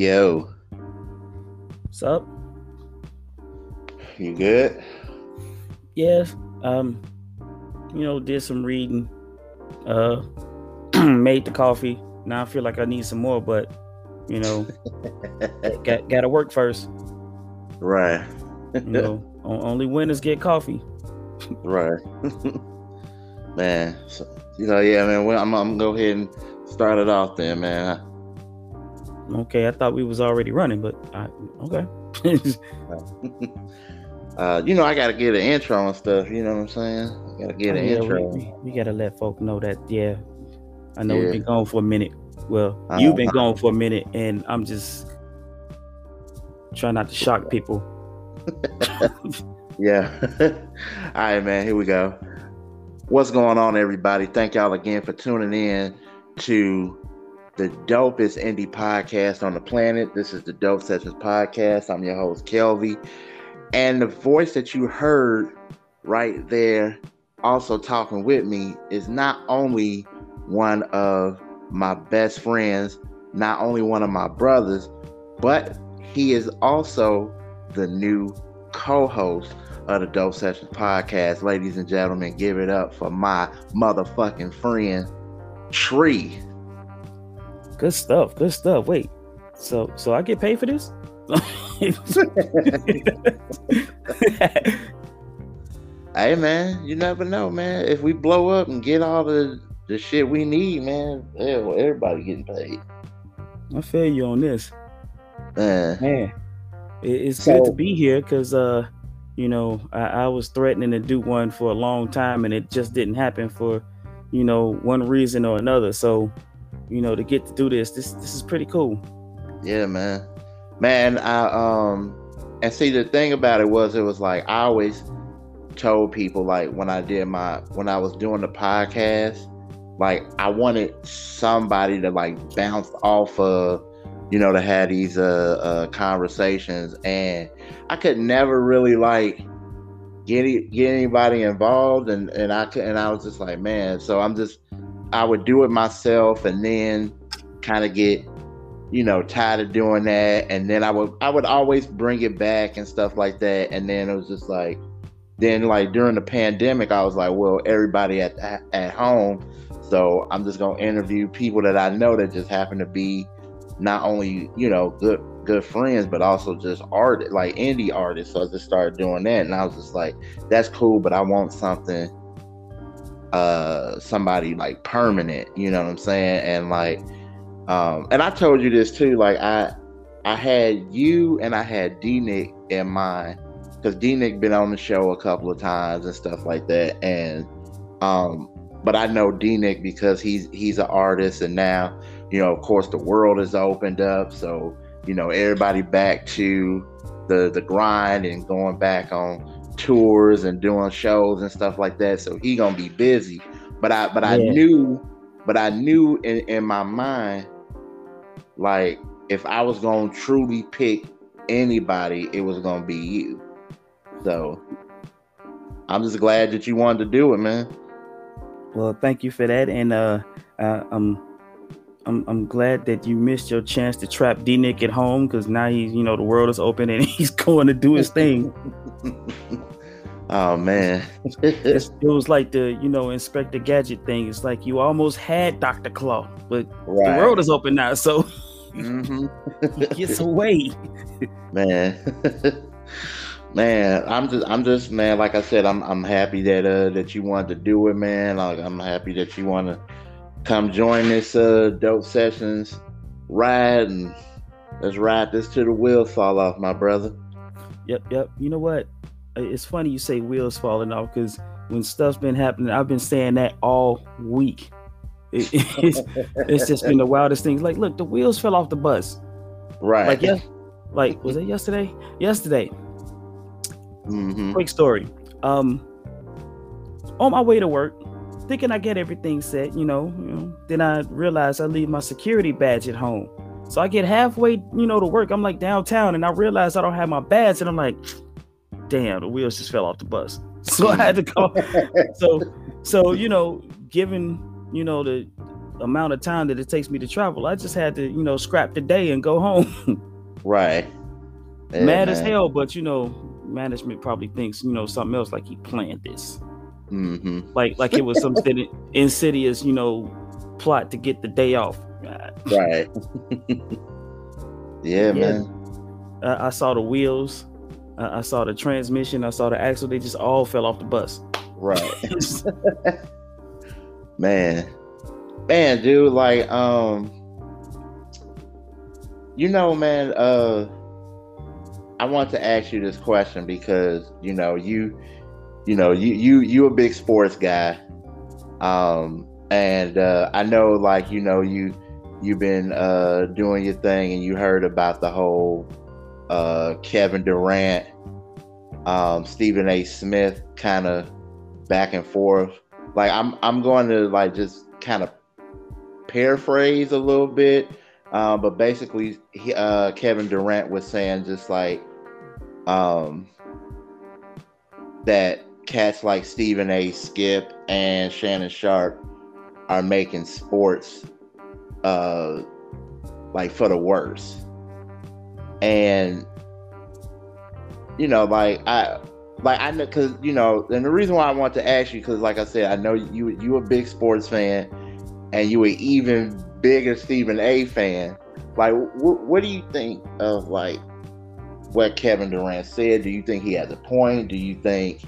Yo, What's up? you good? Yes. Um, you know, did some reading. Uh, made the coffee. Now I feel like I need some more, but you know, got got to work first. Right, You know, only winners get coffee. right. man, so, you know, yeah, man. Well, I'm, I'm gonna go ahead and start it off then, man. Okay, I thought we was already running, but I, okay. uh, you know, I gotta get an intro and stuff. You know what I'm saying? I gotta get an Oh, Yeah, intro. We, we, we gotta let folk know that. Yeah, I know Yeah. we've been gone for a minute. Well, you've been gone for a minute, and I'm just trying not to shock people. Yeah. All right, man. Here we go. What's going on, everybody? Thank y'all again for tuning in to the dopest indie podcast on the planet. This is the Dope Sessions Podcast. I'm your host, Kelvy. And the voice that you heard right there, also talking with me, is not only one of my best friends, not only one of my brothers, but he is also the new co-host of the Dope Sessions podcast. Ladies and gentlemen, give it up for my motherfucking friend Tree. Good stuff. Good stuff. Wait, so so I get paid for this? Hey man, you never know, man. If we blow up and get all the the shit we need, man, hell, everybody getting paid. I feel you on this, Man, man. It, it's So- good to be here because uh, you know, I, I was threatening to do one for a long time, and it just didn't happen for, you know, one reason or another. So, you know, to get to do this, this this is pretty cool. yeah, man. Man, I um and see the thing about it was it was like I always told people like when I did my when I was doing the podcast, like I wanted somebody to like bounce off of, you know, to have these uh, uh conversations and I could never really like get get anybody involved and and I could and I was just like, man, so I'm just I would do it myself and then kind of get you know tired of doing that. And then I would I would always bring it back and stuff like that. And then it was just like then like during the pandemic I was like, well, everybody at at home, so I'm just gonna interview people that I know that just happen to be not only you know good good friends but also just art like indie artists. So I just started doing that, and I was just like, that's cool, but I want something, uh, somebody like permanent. You know what I'm saying? And like, um, and I told you this too. Like I, I had you and I had D Nick in mind because D Nick been on the show a couple of times and stuff like that, and um, but I know D Nick because he's he's an artist, and now you know, of course, the world has opened up, so you know, everybody back to the the grind and going back on tours and doing shows and stuff like that. So he gonna be busy, but I but I Yeah. knew, but I knew in in my mind, like if I was gonna truly pick anybody, it was gonna be you. So I'm just glad that you wanted to do it, man. Well, thank you for that, and uh, uh I'm. I'm, I'm glad that you missed your chance to trap D Nick at home because now he's you know the world is open and he's going to do his thing. oh man. It was like the you know Inspector Gadget thing. It's like you almost had Doctor Claw, but the world is open now, so hmm he gets away. man. man, I'm just I'm just man, like I said, I'm I'm happy that uh that you wanted to do it, man. Like I'm happy that you wanna come join this uh dope sessions ride and let's ride this to the wheels fall off, my brother. Yep, yep. You know what? It's funny you say wheels falling off because when stuff's been happening, I've been saying that all week. It- it's, it's just been the wildest things. Like, look, the wheels fell off the bus. Right. Like, yeah, like was it yesterday? Yesterday. hmm Quick story. Um, on my way to work, thinking I get everything set, you know, you know, then I realize I leave my security badge at home. So I get halfway, you know, to work. I'm like downtown, and I realize I don't have my badge, and I'm like, damn, the wheels just fell off the bus. So I had to call. so, so you know, given you know the amount of time that it takes me to travel. I just had to, you know, scrap the day and go home. right. Yeah, Mad man. as hell, but you know, management probably thinks, you know, something else like he planned this. Mm-hmm. Like like it was some insidious, you know, plot to get the day off. Right. yeah, yeah, man. I, I saw the wheels. I saw the transmission. I saw the axle. They just all fell off the bus. Right. man. Man, dude, like, um, you know, man, uh, I want to ask you this question because, you know, you, you know, you, you, you a big sports guy. Um, and, uh, I know, like, you know, you, you've been, uh, doing your thing and you heard about the whole, uh, Kevin Durant, um, Stephen A. Smith kind of back and forth. Like I'm I'm going to like just kind of paraphrase a little bit, uh, but basically, he, uh, Kevin Durant was saying just like um, that cats like Stephen A. Skip and Shannon Sharpe are making sports uh, like for the worse and you know, like I, like I know, cause you know, and the reason why I want to ask you, cause like I said, I know you you a big sports fan, and you an even bigger Stephen A. fan. Like, wh- what do you think of like what Kevin Durant said? Do you think he has a point? Do you think,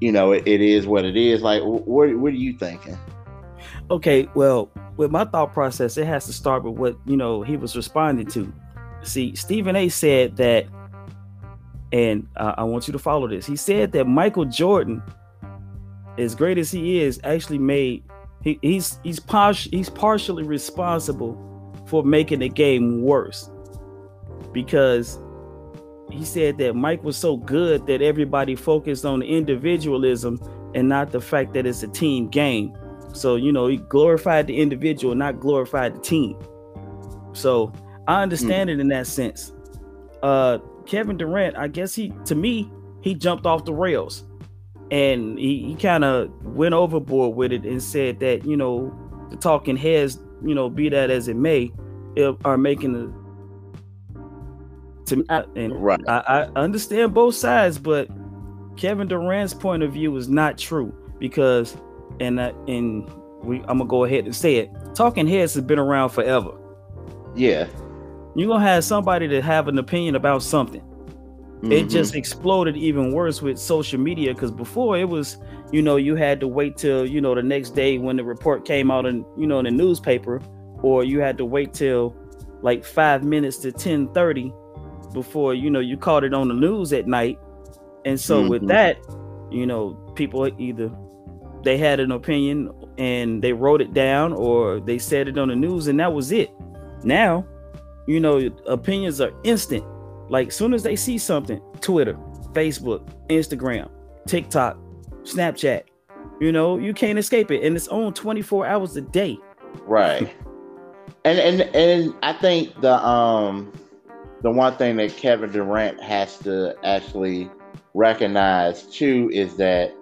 you know, it, it is what it is? Like, what what are you thinking? Okay, well, with my thought process, it has to start with what you know he was responding to. See, Stephen A. said that, and uh, I want you to follow this. He said that Michael Jordan, as great as he is, actually made he, he's he's par- he's partially responsible for making the game worse because he said that Mike was so good that everybody focused on individualism and not the fact that it's a team game. So, you know, he glorified the individual, not glorified the team. So I understand mm. it in that sense. Uh, Kevin Durant, I guess he, to me, he jumped off the rails and he, he kind of went overboard with it and said that, you know, the talking heads, you know, be that as it may, are making the to me, and right. I, I understand both sides, but Kevin Durant's point of view is not true because, and uh, and we, I'm gonna go ahead and say it. Talking heads has been around forever. Yeah, you're gonna have somebody to have an opinion about something. Mm-hmm. It just exploded even worse with social media because before it was, you know, you had to wait till you know the next day when the report came out in you know in the newspaper, or you had to wait till like five minutes to ten thirty before you know you caught it on the news at night. And so mm-hmm. with that, you know, people either they had an opinion and they wrote it down or they said it on the news and that was it. Now you know, opinions are instant. Like soon as they see something, Twitter, Facebook, Instagram, TikTok, Snapchat, you know, you can't escape it. And it's on 24 hours a day. Right. and and and I think the um the one thing that Kevin Durant has to actually recognize too is that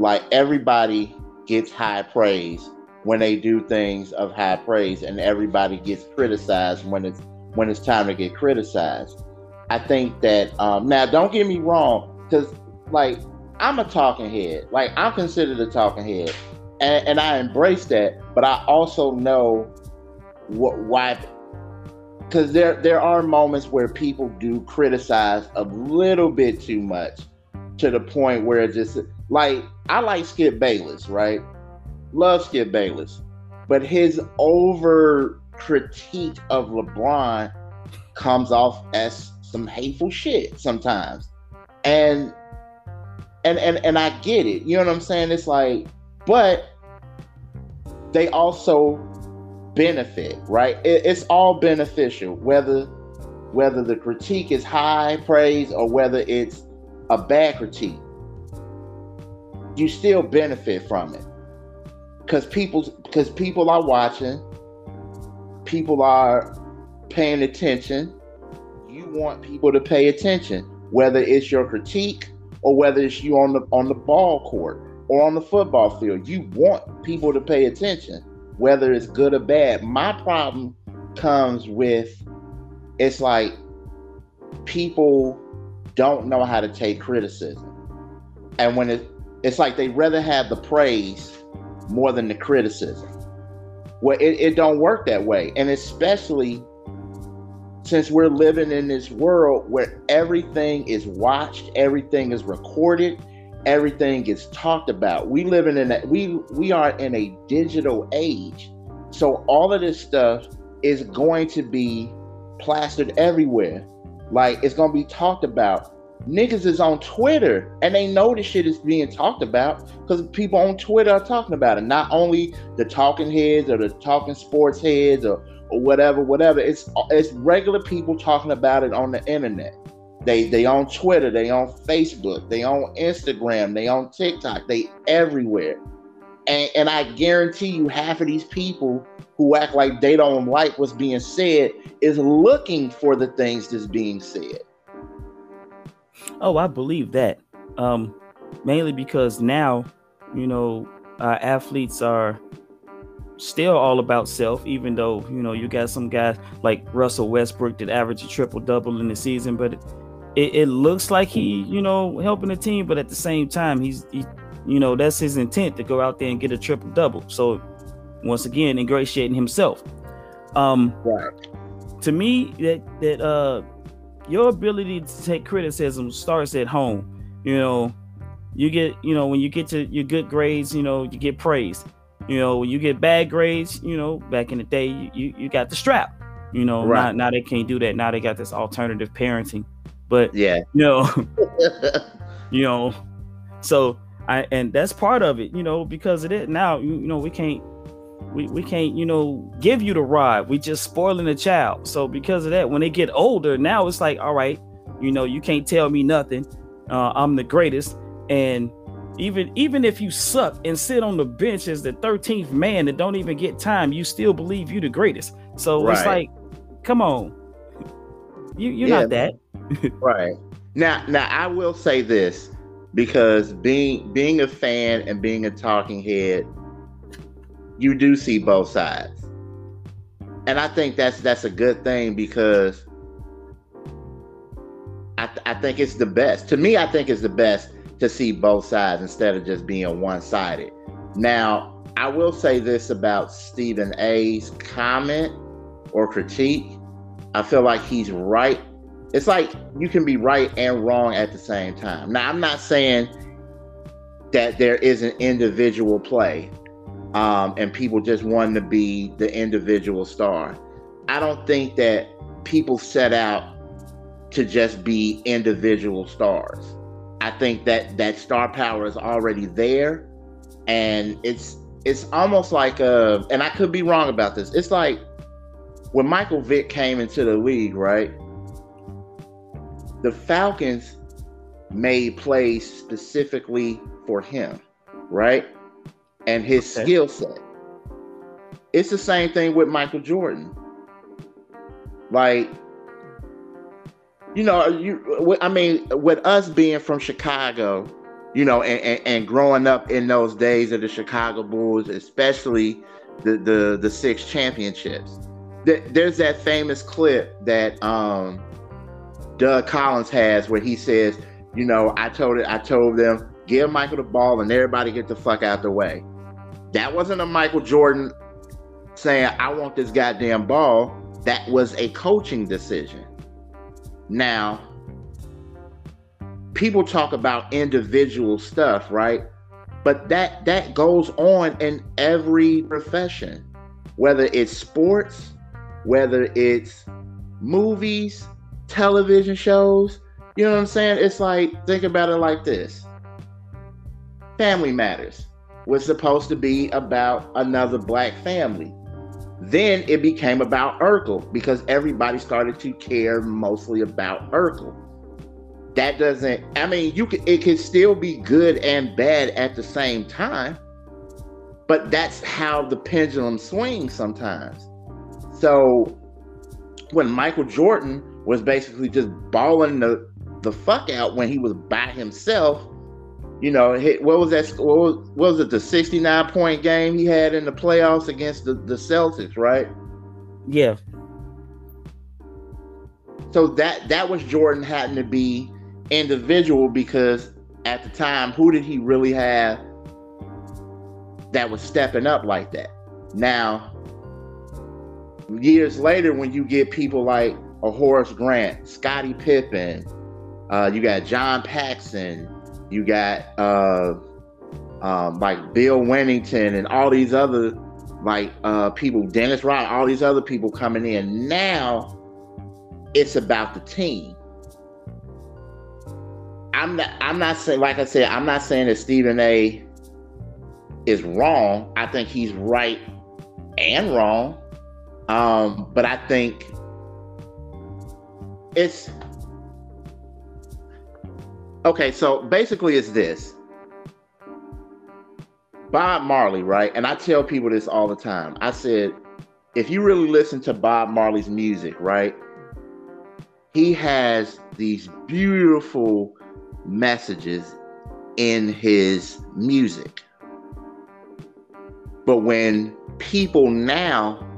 like everybody gets high praise when they do things of high praise and everybody gets criticized when it's when it's time to get criticized. I think that um, now don't get me wrong because like i'm a talking head. Like i'm considered a talking head and, and i embrace that but i also know what why because there there are moments where people do criticize a little bit too much to the point where just like i like skip bayless right love Skip Bayless, but his over critique of LeBron comes off as some hateful shit sometimes. And and and and I get it. You know what I'm saying? It's like, but they also benefit, right? It, it's all beneficial, whether whether the critique is high praise or whether it's a bad critique. You still benefit from it because people because people are watching, people are paying attention. You want people to pay attention, whether it's your critique or whether it's you on the on the ball court or on the football field. You want people to pay attention. Whether it's good or bad. My problem comes with it's like people don't know how to take criticism. And when it it's like they rather have the praise more than the criticism. Well, it, it don't work that way. And especially since we're living in this world where everything is watched, everything is recorded, everything gets talked about. We living in that we we are in a digital age. So all of this stuff is going to be plastered everywhere. Like it's gonna be talked about. Niggas is on Twitter and they know this shit is being talked about because people on Twitter are talking about it. Not only the talking heads or the talking sports heads or, or whatever, whatever. It's it's regular people talking about it on the internet. They they on Twitter, they on Facebook, they on Instagram, they on TikTok, they everywhere. And and I guarantee you half of these people who act like they don't like what's being said is looking for the things that's being said. Oh, I believe that. Um, mainly because now, you know, athletes are still all about self, even though, you know, you got some guys like Russell Westbrook that averaged a triple double in the season, but it, it, looks like he, you know, helping the team, but at the same time, he's, he, you know, that's his intent to go out there and get a triple double. So once again, ingratiating himself. Um, right. To me, that that uh, your ability to take criticism starts at home. You know, you get, you know, when you get to your good grades, you know, you get praised. You know, when you get bad grades, you know, back in the day, you you, you got the strap. You know, right. now, now they can't do that. Now they got this alternative parenting. But yeah, you know, you know, so I and that's part of it, you know, because of it. Now, you, you know, we can't we, we can't you know give you the ride. We just spoiling the child. So because of that when they get older now it's like all right you know you can't tell me nothing. Uh, i'm the greatest. And even even if you suck and sit on the bench as the 13th man and don't even get time you still believe you the greatest. So right. it's like come on you you're yeah. not that right now now i will say this because being being a fan and being a talking head you do see both sides. And I think that's that's a good thing because I, th- I think it's the best. To me, I think it's the best to see both sides instead of just being one sided. Now, I will say this about Stephen A's comment or critique. I feel like he's right. It's like you can be right and wrong at the same time. Now, I'm not saying that there is an individual play um, and people just want to be the individual star. I don't think that people set out to just be individual stars. I think that that star power is already there, and it's it's almost like a. And I could be wrong about this. It's like when Michael Vick came into the league, right? The Falcons made plays specifically for him, right? and his okay. skill set. It's the same thing with Michael Jordan. Like, you know, you I mean, with us being from Chicago, you know, and, and, and growing up in those days of the Chicago Bulls, especially the the the six championships. There's that famous clip that um, Doug Collins has where he says, you know, I told it, I told them, give Michael the ball and everybody get the fuck out the way. That wasn't a Michael Jordan saying, I want this goddamn ball. That was a coaching decision. Now, people talk about individual stuff, right? But that that goes on in every profession, whether it's sports, whether it's movies, television shows. You know what I'm saying? It's like think about it like this. Family matters was supposed to be about another black family. Then it became about Urkel because everybody started to care mostly about Urkel. That doesn't, I mean, you can, it can still be good and bad at the same time, but that's how the pendulum swings sometimes. So when Michael Jordan was basically just balling the, the fuck out when he was by himself, you know, hit, what was that? What was, what was it? The sixty-nine point game he had in the playoffs against the, the Celtics, right? Yeah. So that that was Jordan having to be individual because at the time, who did he really have that was stepping up like that? Now, years later, when you get people like a Horace Grant, Scottie Pippen, uh, you got John Paxson, you got uh, um, like Bill Wennington, and all these other like uh, people, Dennis Rodman, all these other people coming in. Now it's about the team. I'm not. I'm not saying. Like I said, I'm not saying that Stephen A. is wrong. I think he's right and wrong. Um, but I think it's okay. So basically, it's this. Bob Marley, right? And I tell people this all the time. I said, if you really listen to Bob Marley's music, right? He has these beautiful messages in his music. But when people now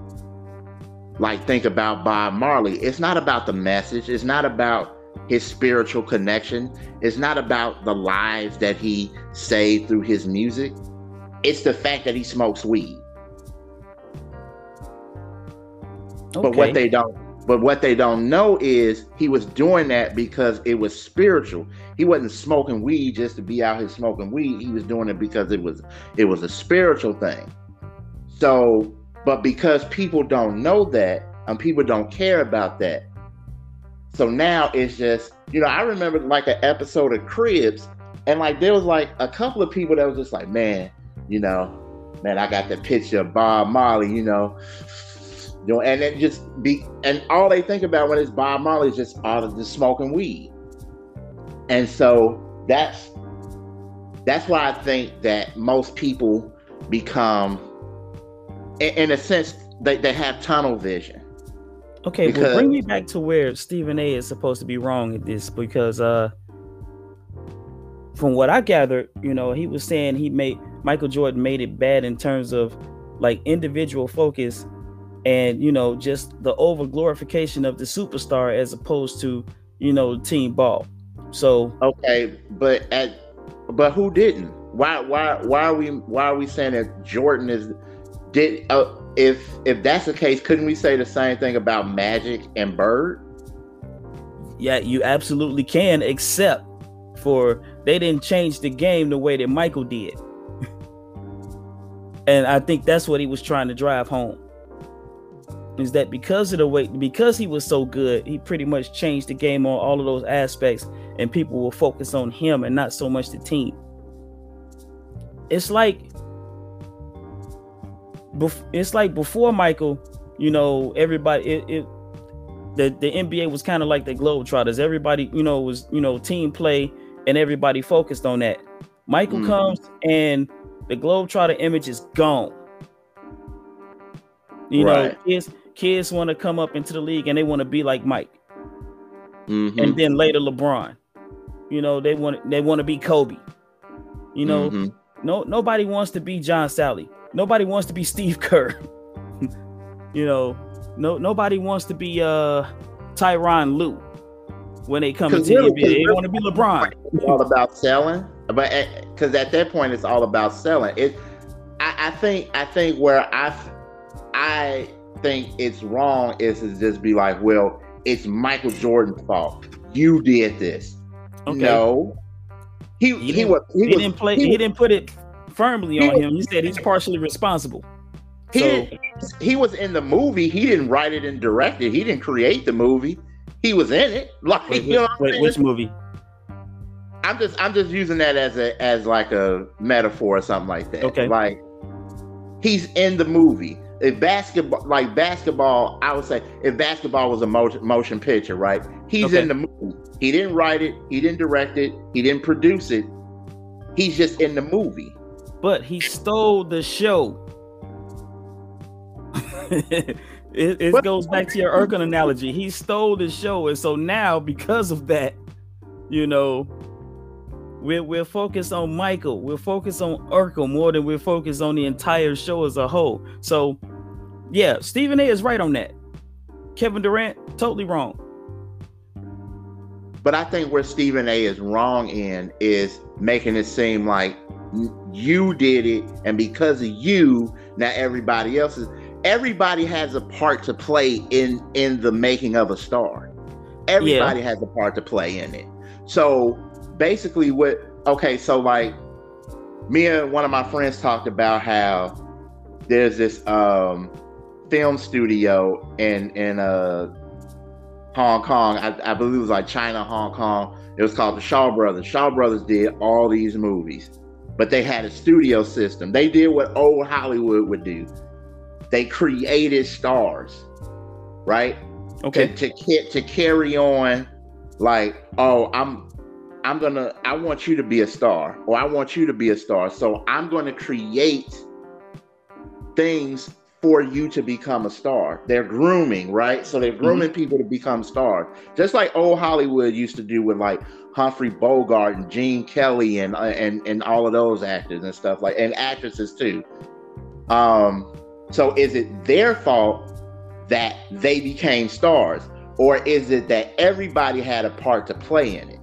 like think about Bob Marley, it's not about the message, it's not about his spiritual connection, it's not about the lives that he saved through his music. It's the fact that he smokes weed. Okay. But what they don't but what they don't know is he was doing that because it was spiritual. He wasn't smoking weed just to be out here smoking weed. He was doing it because it was it was a spiritual thing. So, but because people don't know that and people don't care about that. So now it's just, you know, I remember like an episode of Cribs and like there was like a couple of people that was just like, man, you know, man, I got the picture of Bob Marley, you know, you know, and then just be and all they think about when it's Bob Marley is just out of the smoking weed. And so that's that's why I think that most people become in, in a sense they, they have tunnel vision. Okay, because, well bring me back to where Stephen A is supposed to be wrong at this because uh from what I gathered, you know, he was saying he made Michael Jordan made it bad in terms of like individual focus and you know just the over glorification of the superstar as opposed to you know team ball so okay but at but who didn't why why why are we why are we saying that jordan is did uh, if if that's the case couldn't we say the same thing about magic and bird? Yeah you absolutely can except for they didn't change the game the way that michael did. And i think that's what he was trying to drive home. Is that because of the way because he was so good, he pretty much changed the game on all of those aspects, and people will focus on him and not so much the team. It's like it's like before Michael, you know, everybody it, it the, the NBA was kind of like the Globetrotters. Everybody, you know, was, you know, team play and everybody focused on that. Michael mm. comes and the Globetrotter image is gone. You right. know, kids kids want to come up into the league and they want to be like Mike. Mm-hmm. And then later LeBron. You know, they want they want to be Kobe. You know, mm-hmm. no nobody wants to be John Salley. Nobody wants to be Steve Kerr. you know, no nobody wants to be uh Tyronn Lue when they come into really, NBA. They want to be LeBron. It's all about selling, but because at, at, that point it's all about selling. It, I, I think, I think where I, I think it's wrong is to just be like, well, it's Michael Jordan's fault. You did this. Okay. No. He he, he was he, he was, didn't play he, he, didn't put it firmly on him. He said he's partially responsible. He so, he was in the movie. He didn't write it and direct it. He didn't create the movie. He was in it. Like wait, you know wait, which movie? I'm just I'm just using that as a as like a metaphor or something like that. Okay. Like he's in the movie if basketball, like basketball, I would say if basketball was a motion, motion picture, right? He's okay. in the movie. He didn't write it. He didn't direct it. He didn't produce it. He's just in the movie. But he stole the show. it, it goes back to your Urkel analogy. He stole the show, and so now because of that, you know, we're we're focused on Michael. We're focused on Urkel more than we're focused on the entire show as a whole. So, yeah, Stephen A. is right on that. Kevin Durant totally wrong. But I think where Stephen A. is wrong in is making it seem like you did it, and because of you, now everybody else is. Everybody has a part to play in in the making of a star. Everybody yeah. has a part to play in it. So basically, what? Okay, so like me and one of my friends talked about how there's this um film studio in in uh Hong Kong. I, I believe it was like China, Hong Kong. It was called the Shaw Brothers. Shaw Brothers did all these movies, but they had a studio system. They did what old Hollywood would do. They created stars, right? Okay. To, to, to carry on, like, oh, I'm I'm gonna I want you to be a star, or I want you to be a star. So I'm gonna create things for you to become a star. They're grooming, right? So they're mm-hmm. grooming mm-hmm. people to become stars, just like old Hollywood used to do with like Humphrey Bogart and Gene Kelly and uh, and and all of those actors and stuff like and actresses too. Um, so is it their fault that they became stars, or is it that everybody had a part to play in it?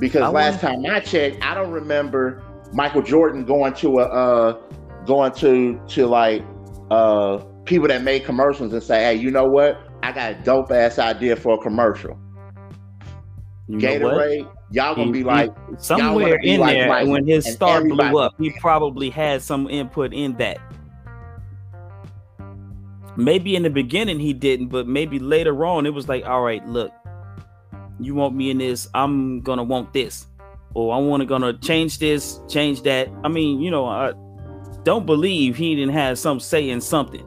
Because I last time I checked, I don't remember Michael Jordan going to a uh, going to to like uh people that made commercials and say, hey, you know what? I got a dope ass idea for a commercial. You Gatorade, y'all gonna he, be like somewhere in like there. When his star blew up, he probably had some input in that. Maybe in the beginning he didn't, but maybe later on it was like, all right, look, you want me in this, I'm gonna want this, or I want to gonna change this, change that. I mean, you know, I, don't believe he didn't have some say in something.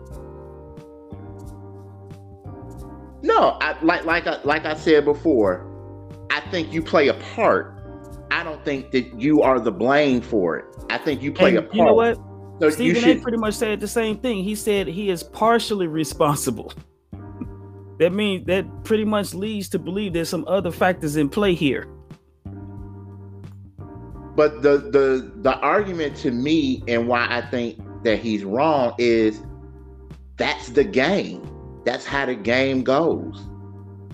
No, I, like like I, like I said before, I think you play a part. I don't think that you are the blame for it. I think you play and a part. You know what? So Stephen should... A. pretty much said the same thing. He said he is partially responsible. that means that pretty much leads to believe there's some other factors in play here. But the the the argument to me and why I think that he's wrong is that's the game. That's how the game goes.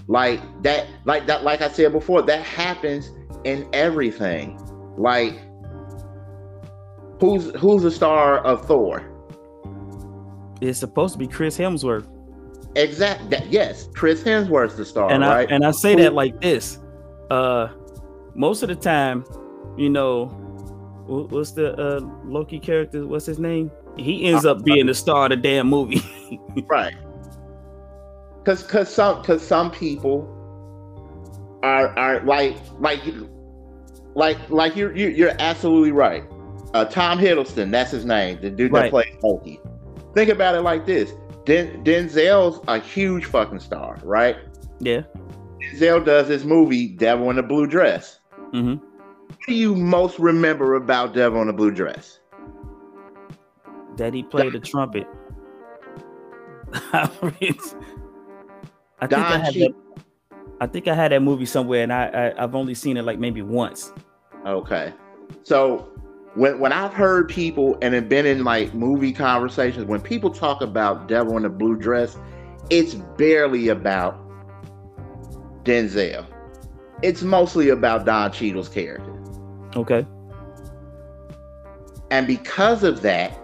Like that, like that, like I said before, that happens in everything. Like who's who's the star of Thor? It's supposed to be Chris Hemsworth. Exact. That, yes, Chris Hemsworth's the star, and right? I, and I say Who, that like this. Uh, most of the time, you know, what's the uh, Loki character? What's his name? He ends up being the star of the damn movie. right. Cause cause some cause some people are are like like like like you're you're absolutely right. Uh, Tom Hiddleston, that's his name, the dude right. that plays Loki. Think about it like this: Den- Denzel's a huge fucking star, right? Yeah. Denzel does this movie, Devil in a Blue Dress. Mm-hmm do you most remember about Devil in a Blue Dress? That he played the trumpet. I think I had that, I think I had that movie somewhere, and I, I have only seen it like maybe once. Okay, so when when I've heard people and have been in like movie conversations, when people talk about Devil in a Blue Dress, it's barely about Denzel. It's mostly about Don Cheadle's character. Okay. And because of that,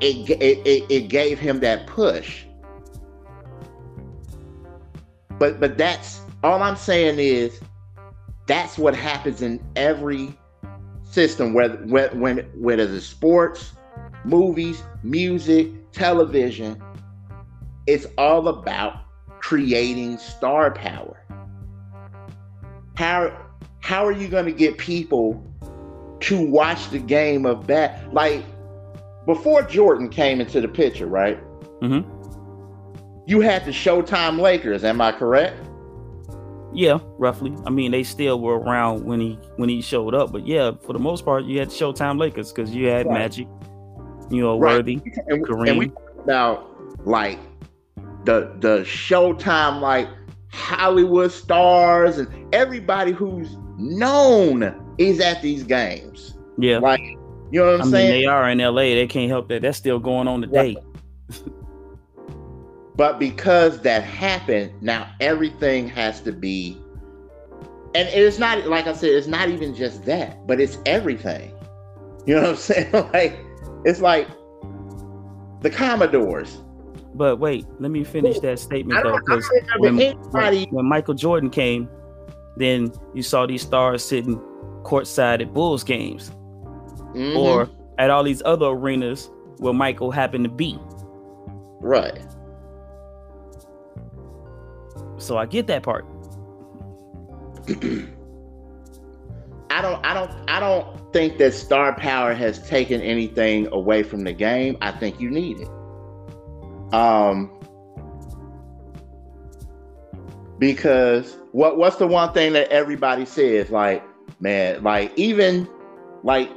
it, it, it, it gave him that push. But but that's all I'm saying is that's what happens in every system, whether when whether it's sports, movies, music, television. It's all about creating star power. How how are you going to get people to watch the game of bat? Like before Jordan came into the picture, right? Mm-hmm. You had the Showtime Lakers. Am I correct? Yeah, roughly. I mean, they still were around when he when he showed up, but yeah, for the most part, you had Showtime Lakers because you had right. Magic, you know, right. Worthy, and, Kareem. And we about like the the Showtime like Hollywood stars and everybody who's known is at these games. Yeah. Like, you know what I'm I mean, saying? they are in LA. They can't help that. That's still going on today. But because that happened, now everything has to be. And it's not, like I said, it's not even just that, but it's everything. You know what I'm saying? like, it's like the Commodores. But wait, let me finish that statement though, because when, anybody. when Michael Jordan came, then you saw these stars sitting courtside at Bulls games Mhm. or at all these other arenas where Michael happened to be. right. So I get that part. I don't I don't I don't think that star power has taken anything away from the game. I think you need it. Um because what what's the one thing that everybody says like man like even like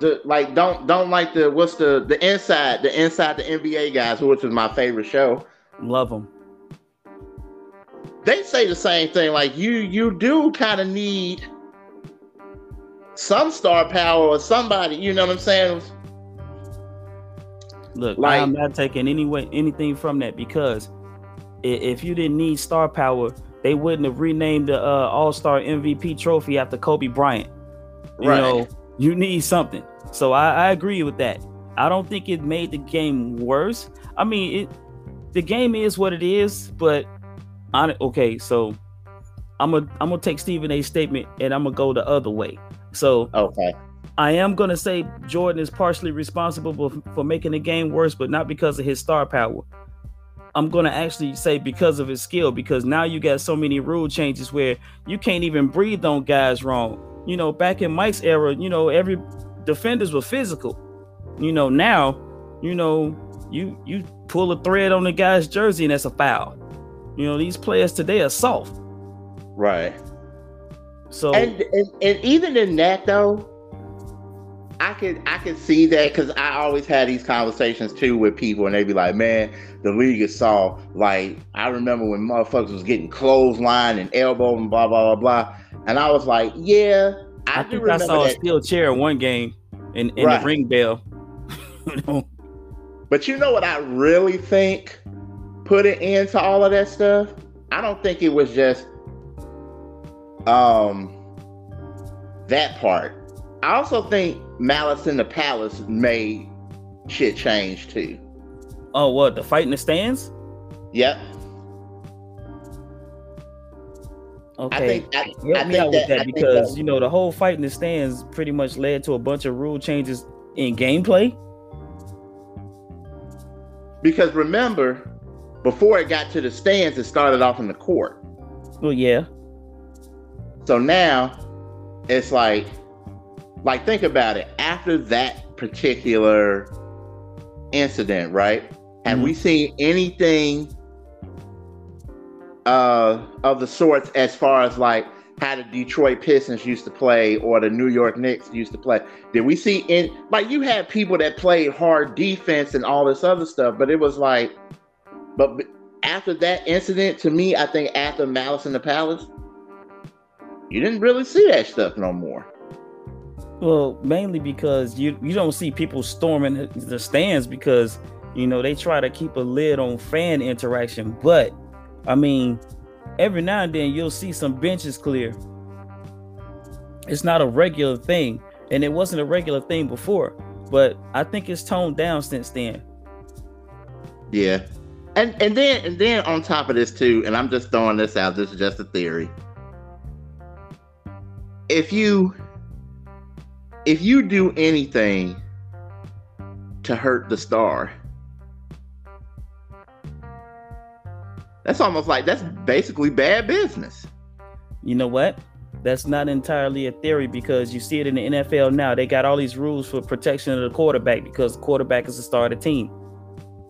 the like don't don't like the what's the the inside the inside the NBA guys which is my favorite show Love them. They say the same thing. Like you, you do kind of need some star power or somebody. You know what I'm saying? Look, Like- I'm not taking any way anything from that because if you didn't need star power, they wouldn't have renamed the uh, All Star MVP trophy after Kobe Bryant. You Right. know, you need something. So I, I agree with that. I don't think it made the game worse. I mean, it the game is what it is, but okay, so I'm gonna I'm gonna take Stephen A's statement and I'm gonna go the other way. So Okay. I am gonna say Jordan is partially responsible for, for making the game worse, but not because of his star power. I'm gonna actually say because of his skill, because now you got so many rule changes where you can't even breathe on guys wrong. You know, back in Mike's era, you know, every defenders were physical. You know, now, you know, you you pull a thread on the guy's jersey and that's a foul. You know, these players today are soft. Right. So And, and and even in that though, I could I could see that because I always had these conversations too with people, and they'd be like, "Man, the league is soft." Like I remember when motherfuckers was getting clothesline and elbow and blah blah blah blah, and I was like, "Yeah, I, I do think I remember saw a steel chair in one game in, in Right. the ring bell. You know? But you know what I really think put an end to all of that stuff? I don't think it was just um that part. I also think Malice in the Palace made shit change too. Oh, what the fight in the stands? Yep. Okay, I think I, help I me think out with that, that I because that- you know the whole fight in the stands pretty much led to a bunch of rule changes in gameplay. because remember, before it got to the stands, it started off in the court. Well, yeah, So now it's like, like think about it. After that particular incident, right? Have we seen anything uh, of the sorts as far as like how the Detroit Pistons used to play or the New York Knicks used to play? Did we see in like you had people that played hard defense and all this other stuff, but it was like, but after that incident, to me, I think after Malice in the Palace, you didn't really see that stuff no more. well, mainly because you you don't see people storming the- the stands because you know they try to keep a lid on fan interaction. But I mean, every now and then you'll see some benches clear. It's not a regular thing, and it wasn't a regular thing before. But I think it's toned down since then. Yeah. And and then and then on top of this too, and I'm just throwing this out, this is just a theory. If you if you do anything to hurt the star, that's almost like that's basically bad business. You know what? That's not entirely a theory because you see it in the NFL now. They got all these rules for protection of the quarterback because the quarterback is the star of the team.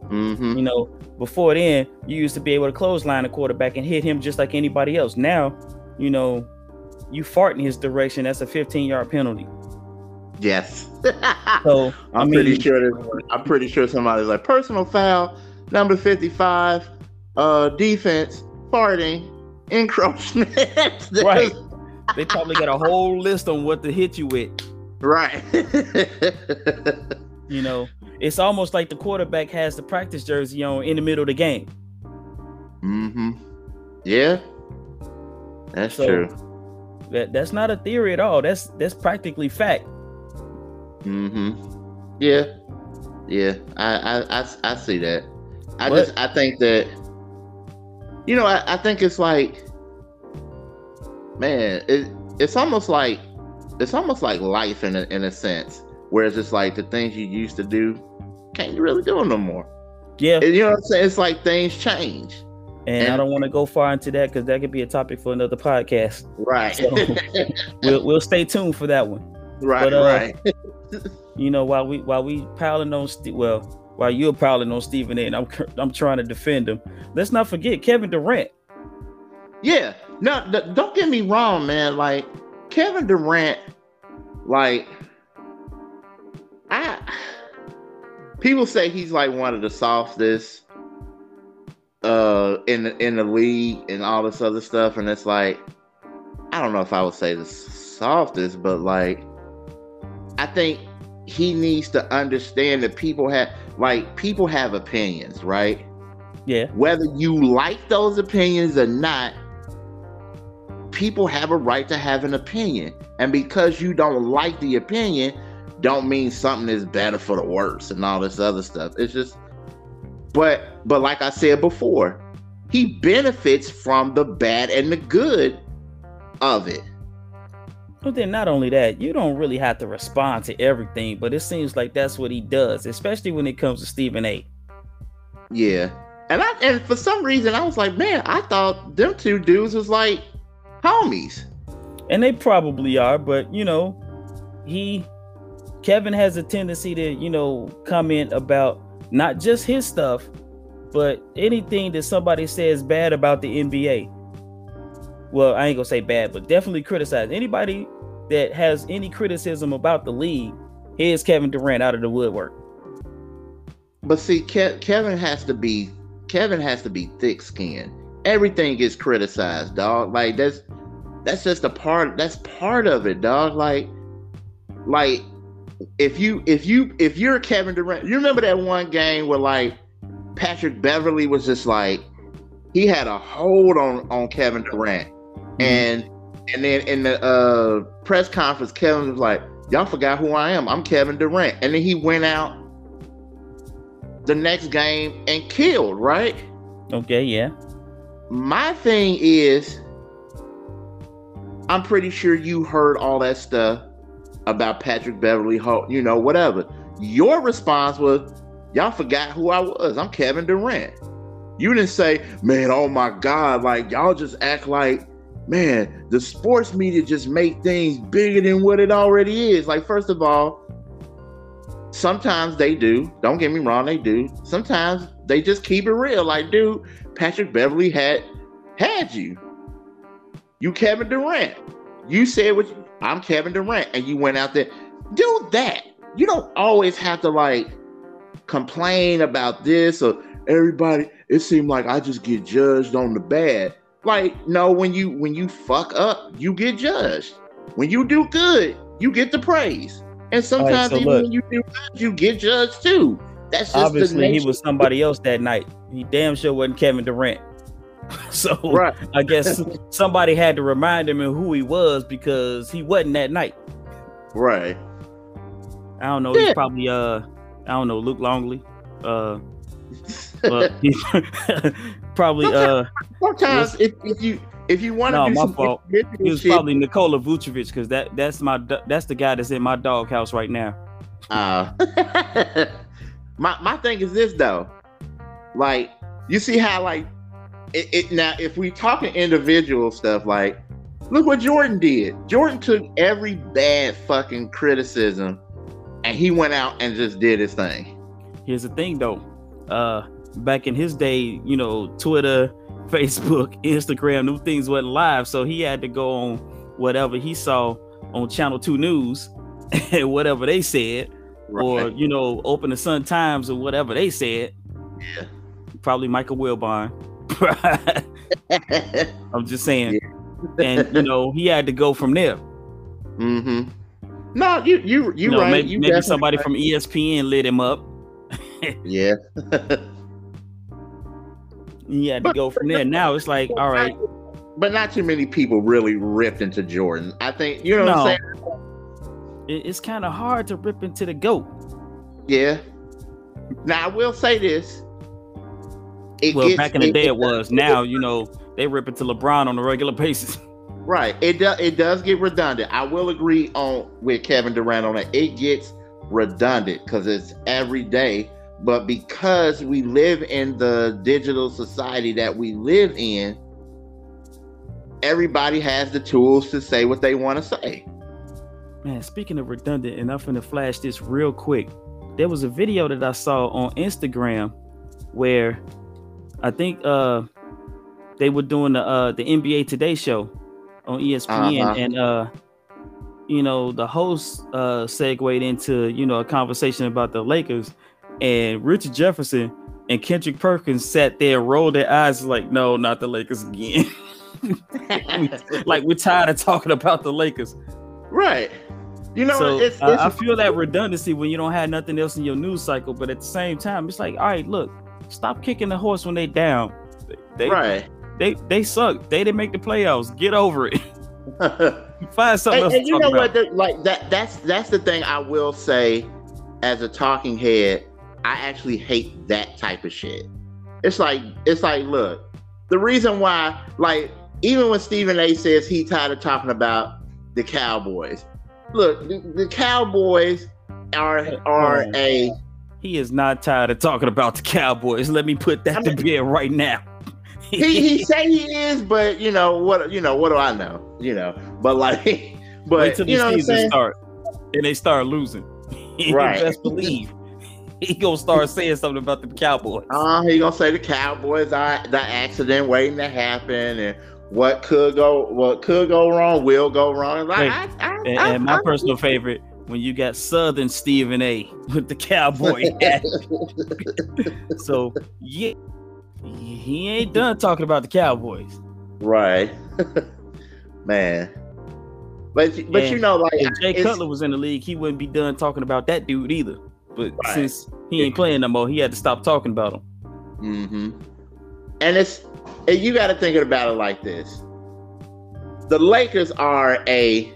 Hmm You know, before then, you used to be able to clothesline a quarterback and hit him just like anybody else. Now, you know, you fart in his direction, that's a 15 yard penalty. Yes. So I'm I pretty sure I'm pretty sure somebody's like personal foul number 55 uh defense, farting, encroachment. right. They probably got a whole list on what to hit you with. Right. you know, it's almost like the quarterback has the practice jersey on in the middle of the game. Mm-hmm. Yeah. That's so, true. That that's not a theory at all. That's that's practically fact. Mm-hmm. Yeah. Yeah. I I I, I see that. I just I think that you know, I, I think it's like man, it it's almost like it's almost like life in a, in a sense. Whereas it's like the things you used to do, can't you really do them no more. Yeah, and you know what I'm saying? It's like things change. And, and I don't want to go far into that because that could be a topic for another podcast. Right. So we'll we'll stay tuned for that one. Right. But, uh, right. you know, while we while we piling on, St- well, while you're piling on Stephen A, and I'm I'm trying to defend him. Let's not forget Kevin Durant. Yeah. No, don't get me wrong, man. Like Kevin Durant, like I people say he's like one of the softest uh in the in the league and all this other stuff, and it's like I don't know if I would say the softest, but like I think he needs to understand that people have like people have opinions, right? Yeah. Whether you like those opinions or not, people have a right to have an opinion. And because you don't like the opinion, don't mean something is better for the worse and all this other stuff. It's just but but like I said before, he benefits from the bad and the good of it. But then not only that, you don't really have to respond to everything, but it seems like that's what he does, especially when it comes to Stephen A. Yeah. And I and for some reason I was like, man, I thought them two dudes was like homies. And they probably are, but you know, he Kevin has a tendency to, you know, comment about not just his stuff, but anything that somebody says bad about the NBA. Well, I ain't gonna say bad, but definitely criticize anybody that has any criticism about the league. Here's Kevin Durant out of the woodwork. But see, Ke- Kevin has to be Kevin has to be thick skinned. Everything gets criticized, dog. Like that's that's just a part. That's part of it, dog. Like, like if you if you if you're Kevin Durant, you remember that one game where like Patrick Beverley was just like he had a hold on on Kevin Durant, mm-hmm. and and then in the uh, press conference, Kevin was like, "Y'all forgot who I am. I'm Kevin Durant," and then he went out the next game and killed. Right? Okay. Yeah. My thing is, I'm pretty sure you heard all that stuff about Patrick Beverley, you know, whatever. Your response was, y'all forgot who I was. I'm Kevin Durant. You didn't say, man, oh my God, like y'all just act like, man, the sports media just make things bigger than what it already is. Like, first of all, sometimes they do. Don't get me wrong, they do. Sometimes they just keep it real. Like, dude, Patrick Beverley had had you. You Kevin Durant. You said what I'm Kevin Durant, and you went out there. Do that. You don't always have to like complain about this or everybody. It seemed like I just get judged on the bad. Like, no, when you when you fuck up, you get judged. When you do good, you get the praise. And sometimes right, so even look, when you do good, you get judged too. That's just obviously he was somebody else that night. He damn sure wasn't Kevin Durant. so right. I guess somebody had to remind him of who he was because he wasn't that night. Right. I don't know. Yeah. He's probably uh I don't know Luke Longley. Uh but he's probably sometimes, uh sometimes if, if you if you want to no, do my fault. It was shit, probably Nikola Vucevic because that that's my that's the guy that's in my doghouse right now. Uh my my thing is this though. Like you see how like it, it, now if we talking individual stuff like look what jordan did. Jordan took every bad fucking criticism and he went out and just did his thing. Here's the thing though. Uh back in his day you know twitter facebook instagram new things wasn't live. So he had to go on whatever he saw on channel 2 news and whatever they said right. or you know open the sun times or whatever they said. Yeah. Probably michael wilbon I'm just saying. and you know, he had to go from there. Mm-hmm. No, you you you, You know, right. maybe, you maybe somebody right. from ESPN lit him up. yeah. He had to go from there. Now it's like, all right, But not too many people really ripped into Jordan. I think you know what I'm saying. it's kind of hard to rip into the goat. Yeah. Now I will say this. It Well, gets- back in the day it was. Now you know they rip into LeBron on a regular basis. Right. It does it does get redundant. I will agree on with Kevin Durant on that. It gets redundant because it's every day. But because we live in the digital society that we live in, everybody has the tools to say what they want to say. Man, speaking of redundant, and I'm finna flash this real quick. There was a video that I saw on Instagram where I think uh they were doing the uh the NBA Today show on ESPN Uh-huh. and uh you know the host uh segued into you know a conversation about the Lakers and Richard Jefferson and Kendrick Perkins sat there rolled their eyes like no not the Lakers again like we're tired of talking about the Lakers Right. You know, so it's, it's I, I feel that redundancy when you don't have nothing else in your news cycle, but at the same time, it's like, all right, look, stop kicking the horse when they down. They right. they they suck. They didn't make the playoffs. Get over it. Find something and, else and you know about. what? The, like that. That's that's the thing I will say. As a talking head, I actually hate that type of shit. It's like it's like, look, the reason why, like, even when Stephen A. says he tired of talking about the Cowboys, look, the, the Cowboys are are a He is not tired of talking about the Cowboys. Let me put that I to bed right now. he he say he is, but you know what? You know what do I know? You know, but like, Wait but till you the know season start and they start losing. Right. Best believe he gonna start saying something about the Cowboys. Uh, he gonna say the Cowboys are the accident waiting to happen, and what could go, what could go wrong, will go wrong. Like, I, I, And, I, and my personal favorite when you got Southern Stephen A. with the cowboy hat. so yeah, he ain't done talking about the Cowboys. right, man. But but you know, like If Jay Cutler was in the league, he wouldn't be done talking about that dude either. But Right. since he ain't playing no more, he had to stop talking about him. hmm And it's and you got to think about it like this: the Lakers are a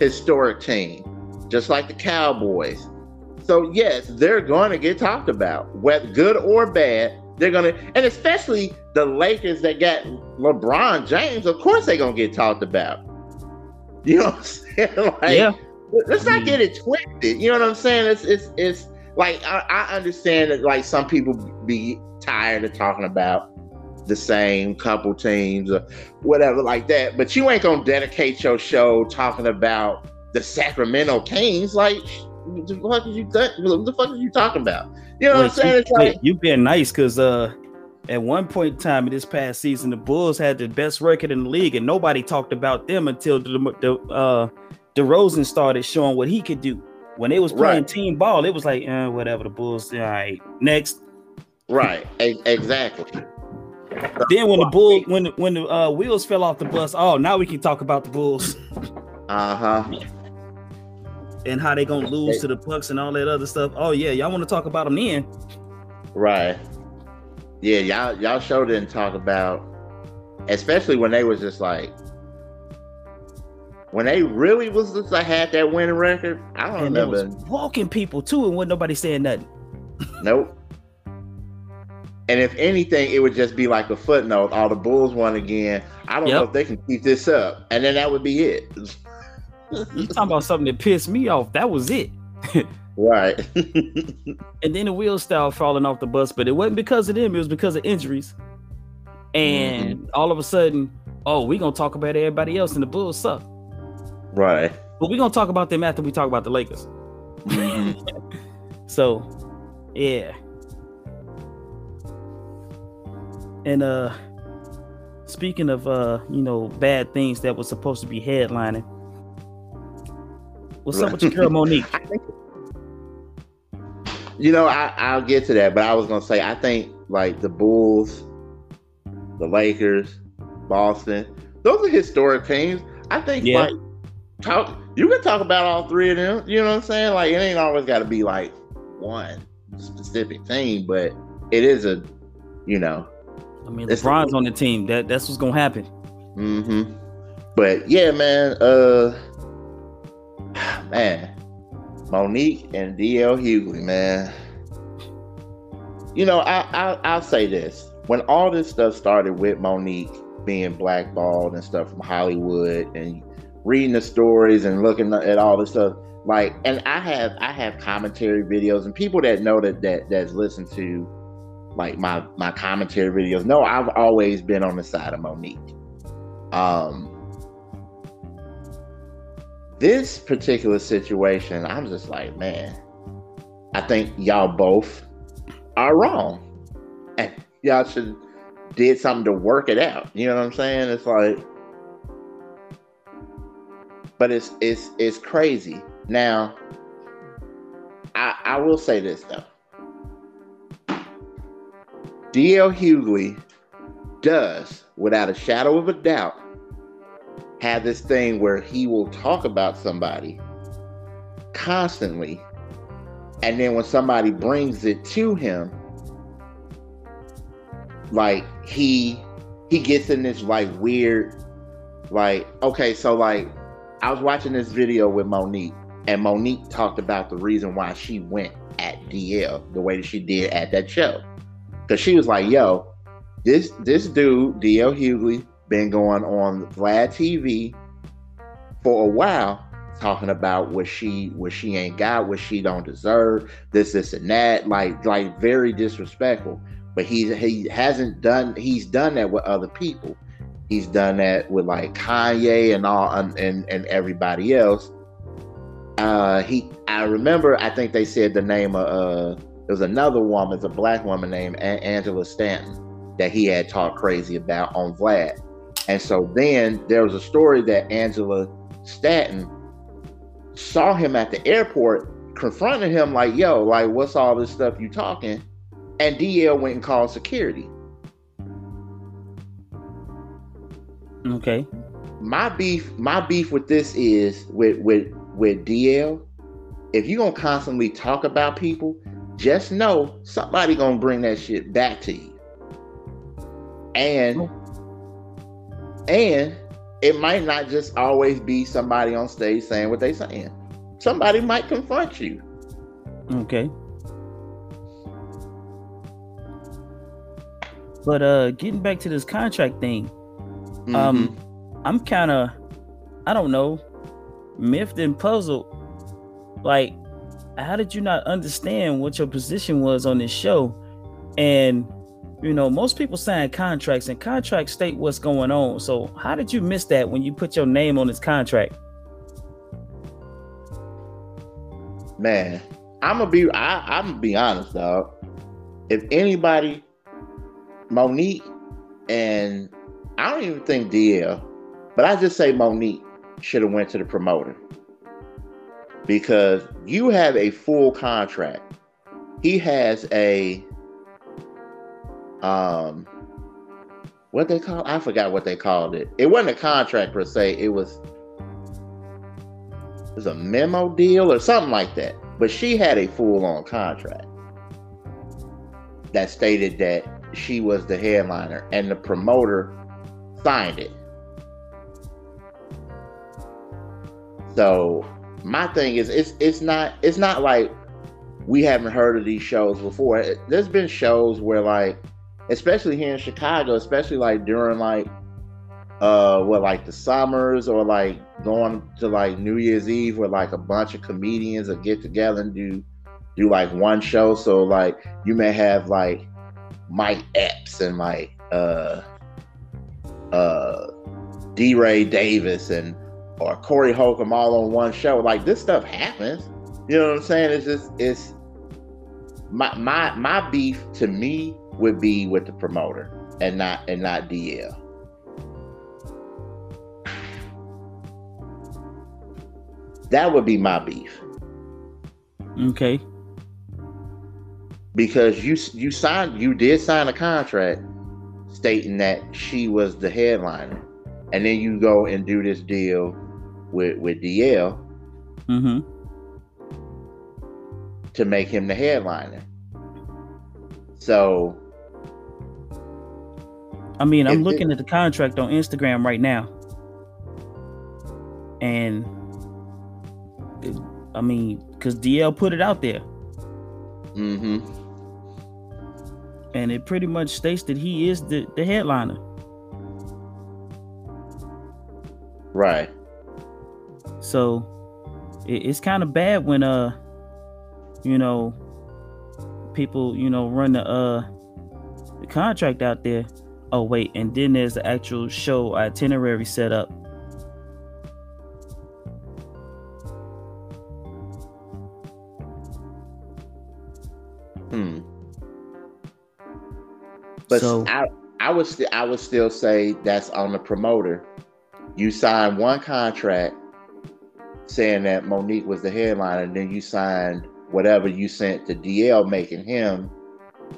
historic team, just like the Cowboys. So yes, they're going to get talked about, whether good or bad. They're gonna, and especially the Lakers that got LeBron James. Of course, they're gonna get talked about. You know what I'm saying? Like, yeah, let's not mm-hmm. get it twisted. You know what I'm saying? It's it's it's like I, I understand that like some people be tired of talking about the same couple teams or whatever like that, but you ain't gonna dedicate your show talking about the Sacramento Kings. Like, what the fuck is you th- what the fuck are you talking about? You know what I'm saying? It's like wait, you being nice because uh, at one point in time in this past season, the Bulls had the best record in the league, and nobody talked about them until the, the uh, DeRozan started showing what he could do. When they was playing Right. team ball, it was like, eh, whatever. The Bulls, all right, next. right, exactly. Then when the bull, when when the uh, wheels fell off the bus, oh, now we can talk about the Bulls Uh huh. And how they gonna lose to the Bucks and all that other stuff. Oh yeah, y'all want to talk about them then? Right. Yeah, y'all y'all sure didn't talk about, especially when they was just like, when they really was just like had that winning record. I don't And remember. walking people too, and wasn't nobody saying nothing. Nope. And if anything, it would just be like a footnote. All the Bulls won again. I don't know if they can keep this up, and then that would be it. You talking about something that pissed me off? That was it. right. And then the wheels started falling off the bus, but it wasn't because of them. It was because of injuries. And all of a sudden, oh, we gonna talk about everybody else, and the Bulls suck. right. But we gonna talk about them after we talk about the Lakers. So, yeah. And uh speaking of uh, you know, bad things that was supposed to be headlining. What's up with your girl Mo'Nique? You know, I, I'll get to that, but I was gonna say I think like the Bulls the Lakers, Boston. Those are historic teams. I think Yeah. like talk you can talk about all three of them. You know what I'm saying? Like it ain't always gotta be like one specific team, but it is a you know, I mean, LeBron's on the team. That that's what's gonna happen. hmm But yeah, man, uh man. Mo'Nique and DL Hughley, man. You know, I, I I'll say this. When all this stuff started with Mo'Nique being blackballed and stuff from Hollywood and reading the stories and looking at all this stuff, like and I have I have commentary videos and people that know that that that's listened to like my my commentary videos No, I've always been on the side of Mo'Nique. Um this particular situation, I'm just like, man, I think y'all both are wrong. And y'all should did something to work it out. You know what I'm saying? It's like but it's it's it's crazy. Now I I will say this though. DL Hughley does, without a shadow of a doubt, have this thing where he will talk about somebody constantly. And then when somebody brings it to him, like he he gets in this like weird like okay, so like I was watching this video with Mo'Nique, and Mo'Nique talked about the reason why she went at DL the way that she did at that show. Cause she was like, yo, this this dude, DL Hughley, been going on Vlad TV for a while, talking about what she what she ain't got, what she don't deserve, this, this, and that, like like very disrespectful. But he he hasn't done he's done that with other people. He's done that with like Kanye and all and and, everybody else. Uh he I remember I think they said the name of uh there was another woman, it's a black woman named Angela Stanton that he had talked crazy about on Vlad. And so then there was a story that Angela Stanton saw him at the airport, confronted him like, yo, like, what's all this stuff you talking? And DL went and called security. Okay. My beef, my beef with this is with with with DL. If you're gonna constantly talk about people, just know somebody gonna bring that shit back to you. And oh. And it might not just always be somebody on stage saying what they're saying. Somebody might confront you. Okay. But uh getting back to this contract thing, Mhm. um I'm kind of I don't know, miffed and puzzled. Like how did you not understand what your position was on this show? And you know, most people sign contracts and contracts state what's going on. So how did you miss that when you put your name on this contract? man, I'm gonna be I, I'm gonna be honest, dog. If anybody, Mo'Nique and I don't even think DL, but I just say Mo'Nique should have went to the promoter because you have a full contract. He has a um what they call I forgot what they called it. It wasn't a contract per se. It was it was a memo deal or something like that. But she had a full on contract that stated that she was the headliner and the promoter signed it. So my thing is it's it's not it's not like we haven't heard of these shows before. There's been shows where like especially here in Chicago, especially like during like uh what like the summers or like going to like New Year's Eve where like a bunch of comedians will get together and do do like one show. So like you may have like Mike Epps and like uh uh D'Ray Davis and or Corey Holcomb all on one show. Like this stuff happens. You know what I'm saying? It's just it's my my my beef to me would be with the promoter and not and not DL. That would be my beef Okay. because you you signed you did sign a contract, stating that she was the headliner, and then you go and do this deal with with DL Mm-hmm. to make him the headliner. So I mean, I'm It- looking at the contract on Instagram right now, and it- I mean, because DL put it out there, hmm and it pretty much states that he is the the headliner. right. So it, it's kind of bad when uh, you know, people you know run the uh the contract out there. Oh wait, and then there's the actual show itinerary set up. Hmm. But So- I I would st- I would still say that's on the promoter. You signed one contract saying that Mo'Nique was the headliner, and then you signed whatever you sent to DL making him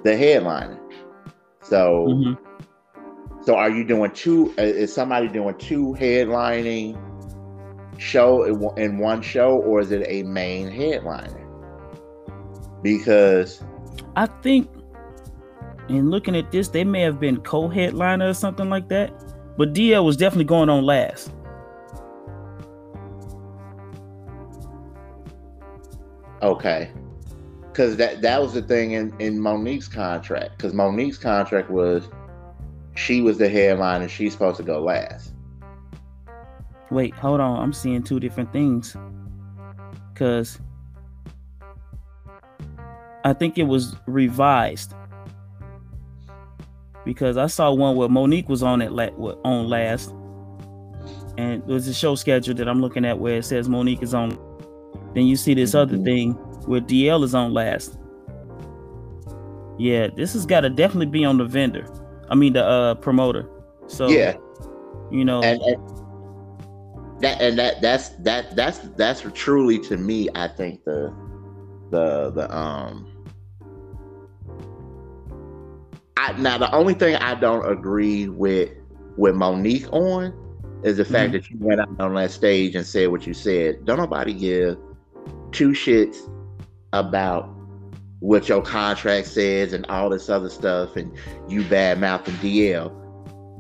the headliner. So Mhm. So are you doing two? uh, Is somebody doing two headlining show in one- in one show, or is it a main headliner? Because I think in looking at this, they may have been co-headliner or something like that. But DL was definitely going on last. Okay. Cause that that was the thing in, in Mo'Nique's contract. Cause Mo'Nique's contract was she was the headline and she's supposed to go last. Wait, hold on. I'm seeing two different things. Cause I think it was revised. Because I saw one where Mo'Nique was on it la- on last. And there's a show schedule that I'm looking at where it says Mo'Nique is on. Then you see this other Mhm. thing where DL is on last. Yeah, this has got to definitely be on the vendor. I mean the uh promoter. So yeah. you know, And, and that and that that's that that's that's truly to me, I think the the the um I now the only thing I don't agree with with Mo'Nique on is the fact that you went out on that stage and said what you said. Don't nobody give two shits about what your contract says and all this other stuff and you bad mouthing DL.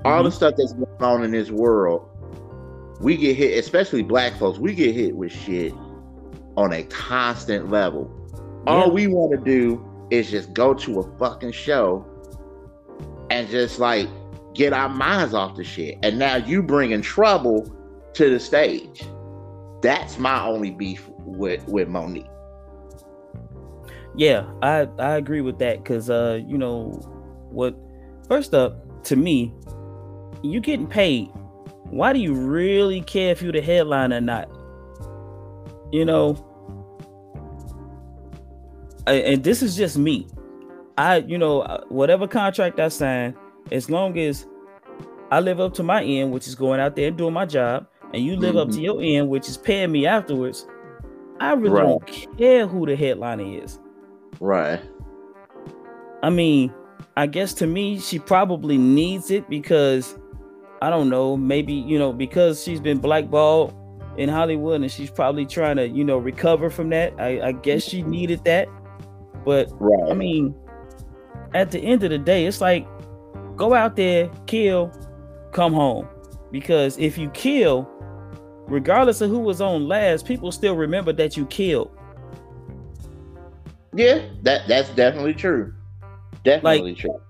All the mm-hmm. stuff that's going on in this world, we get hit, especially black folks, we get hit with shit on a constant level. All we want to do is just go to a fucking show and just like get our minds off the shit. And now you bringing trouble to the stage. That's my only beef with with Mo'Nique. Yeah, I I agree with that because uh you know what first up to me you getting paid. Why do you really care if you the headline or not? You know? And this is just me. I you know uh, whatever contract I sign as long as I live up to my end which is going out there and doing my job and you live up to Mhm. your end which is paying me afterwards I really Right. don't care who the headliner is Right. I mean, I guess to me, she probably needs it because I don't know, maybe, you know, because she's been blackballed in Hollywood and she's probably trying to, you know, recover from that. I, I guess she needed that. But Right. I mean, at the end of the day, it's like go out there, kill, come home. Because if you kill, regardless of who was on last, people still remember that you killed. Yeah, that that's definitely true. Definitely true.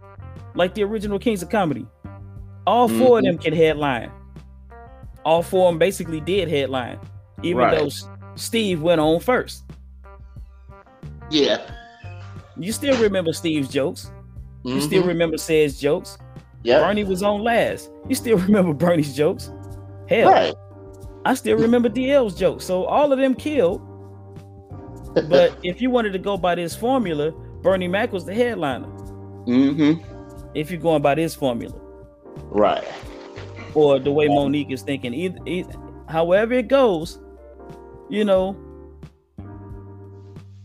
like the original Kings of Comedy. All 4 of Mhm. them can headline. All four of them basically did headline, even Right. though Steve went on first. Yeah. You still remember Steve's jokes. You still Mhm. remember Ced's jokes. Yep. Bernie was on last. You still remember Bernie's jokes. Hell, Right. I still remember DL's jokes. So all of them killed. But if you wanted to go by this formula, Bernie Mac was the headliner. hmm If you're going by this formula. Right. or the way Mo'Nique is thinking. Either, either, however it goes, you know,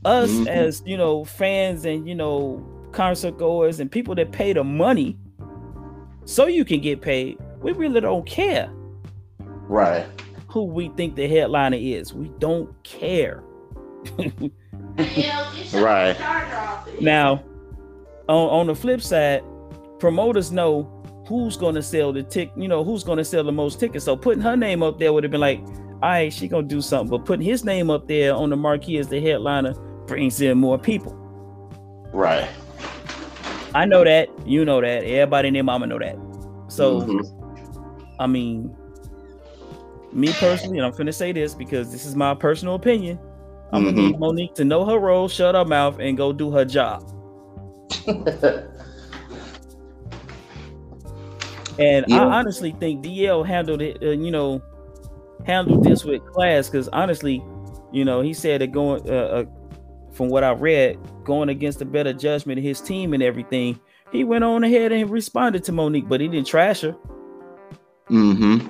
us Mhm. as you know fans and you know concert goers and people that pay the money, so you can get paid. We really don't care. Right. Who we think the headliner is. We don't care. right. Now, on, on the flip side, promoters know who's going to sell the tick, you know, who's going to sell the most tickets. So putting her name up there would have been like, all right, she gonna do something. But putting his name up there on the marquee as the headliner brings in more people. Right. I know that. You know that. Everybody in their mama know that. So, mm-hmm. I mean, me personally, and I'm gonna say this because this is my personal opinion. I'm mm-hmm. gonna need Mo'Nique to know her role, shut her mouth, and go do her job. and yeah. I honestly think DL handled it. Uh, you know, handled this with class because honestly, you know, he said that going uh, uh, from what I read, going against the better judgment of his team and everything, he went on ahead and responded to Mo'Nique, but he didn't trash her. Mm-hmm.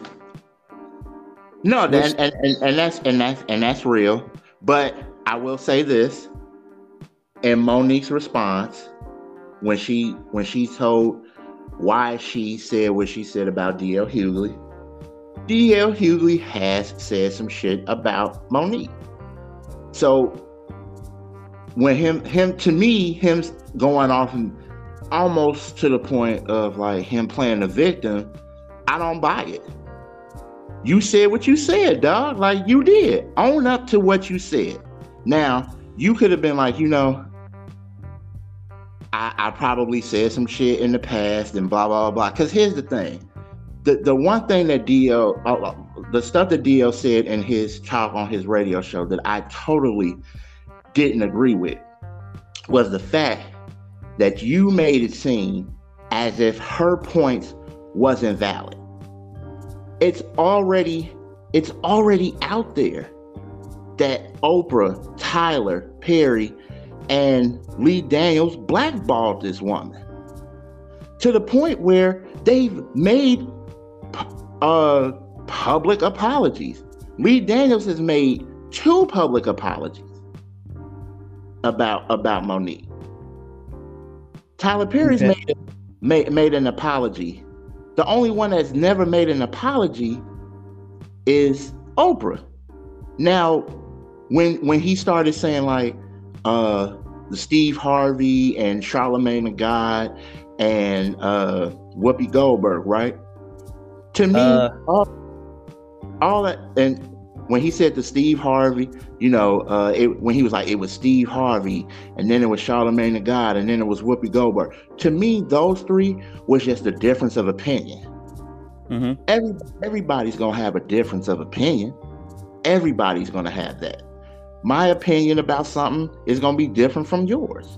No, that, and, and, and that's and that's and that's real. But I will say this: in Mo'Nique's response, when she when she told why she said what she said about DL Hughley, DL Hughley has said some shit about Mo'Nique. So when him him to me, him going off and almost to the point of like him playing the victim, I don't buy it. You said what you said, dog. Like you did. Own up to what you said. Now, you could have been like, you know, I, I probably said some shit in the past and blah blah blah. Because here's the thing the the one thing that DL, uh, uh the stuff that DL said in his talk on his radio show that I totally didn't agree with was the fact that you made it seem as if her points wasn't valid. It's already it's already out there that Oprah, Tyler, Perry, and Lee Daniels blackballed this woman to the point where they've made uh, public apologies. Lee Daniels has made two public apologies about about Mo'Nique. Tyler Perry's okay. made, made made an apology. The only one that's never made an apology is Oprah. Now, when when he started saying like uh the Steve Harvey and Charlemagne the God and uh Whoopi Goldberg, right? To me, uh, all, all that, and when he said to Steve Harvey, you know, uh, it, when he was like, it was Steve Harvey, and then it was Charlemagne the God, and then it was Whoopi Goldberg. To me, those three was just a difference of opinion. Mm-hmm. Every, everybody's gonna have a difference of opinion. Everybody's gonna have that. My opinion about something is gonna be different from yours.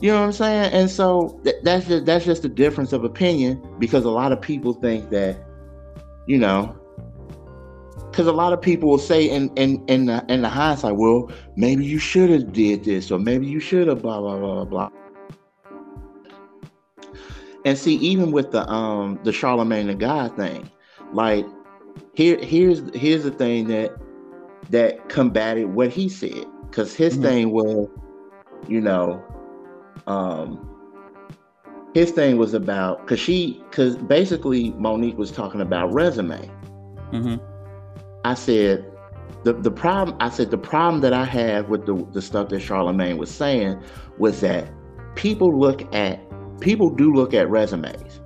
You know what I'm saying? And so th- that's just that's just a difference of opinion because a lot of people think that, you know, because a lot of people will say in in in the, in the hindsight, well, maybe you should have did this or maybe you should have blah blah blah blah. And see, even with the um the Charlemagne the God thing, like here here's here's the thing that that combated what he said because his mm-hmm. thing was, you know, um his thing was about because she because basically Mo'Nique was talking about resume. Mm-hmm. I said the the problem I said the problem that I have with the the stuff that Charlemagne was saying was that people look at people do look at resumes.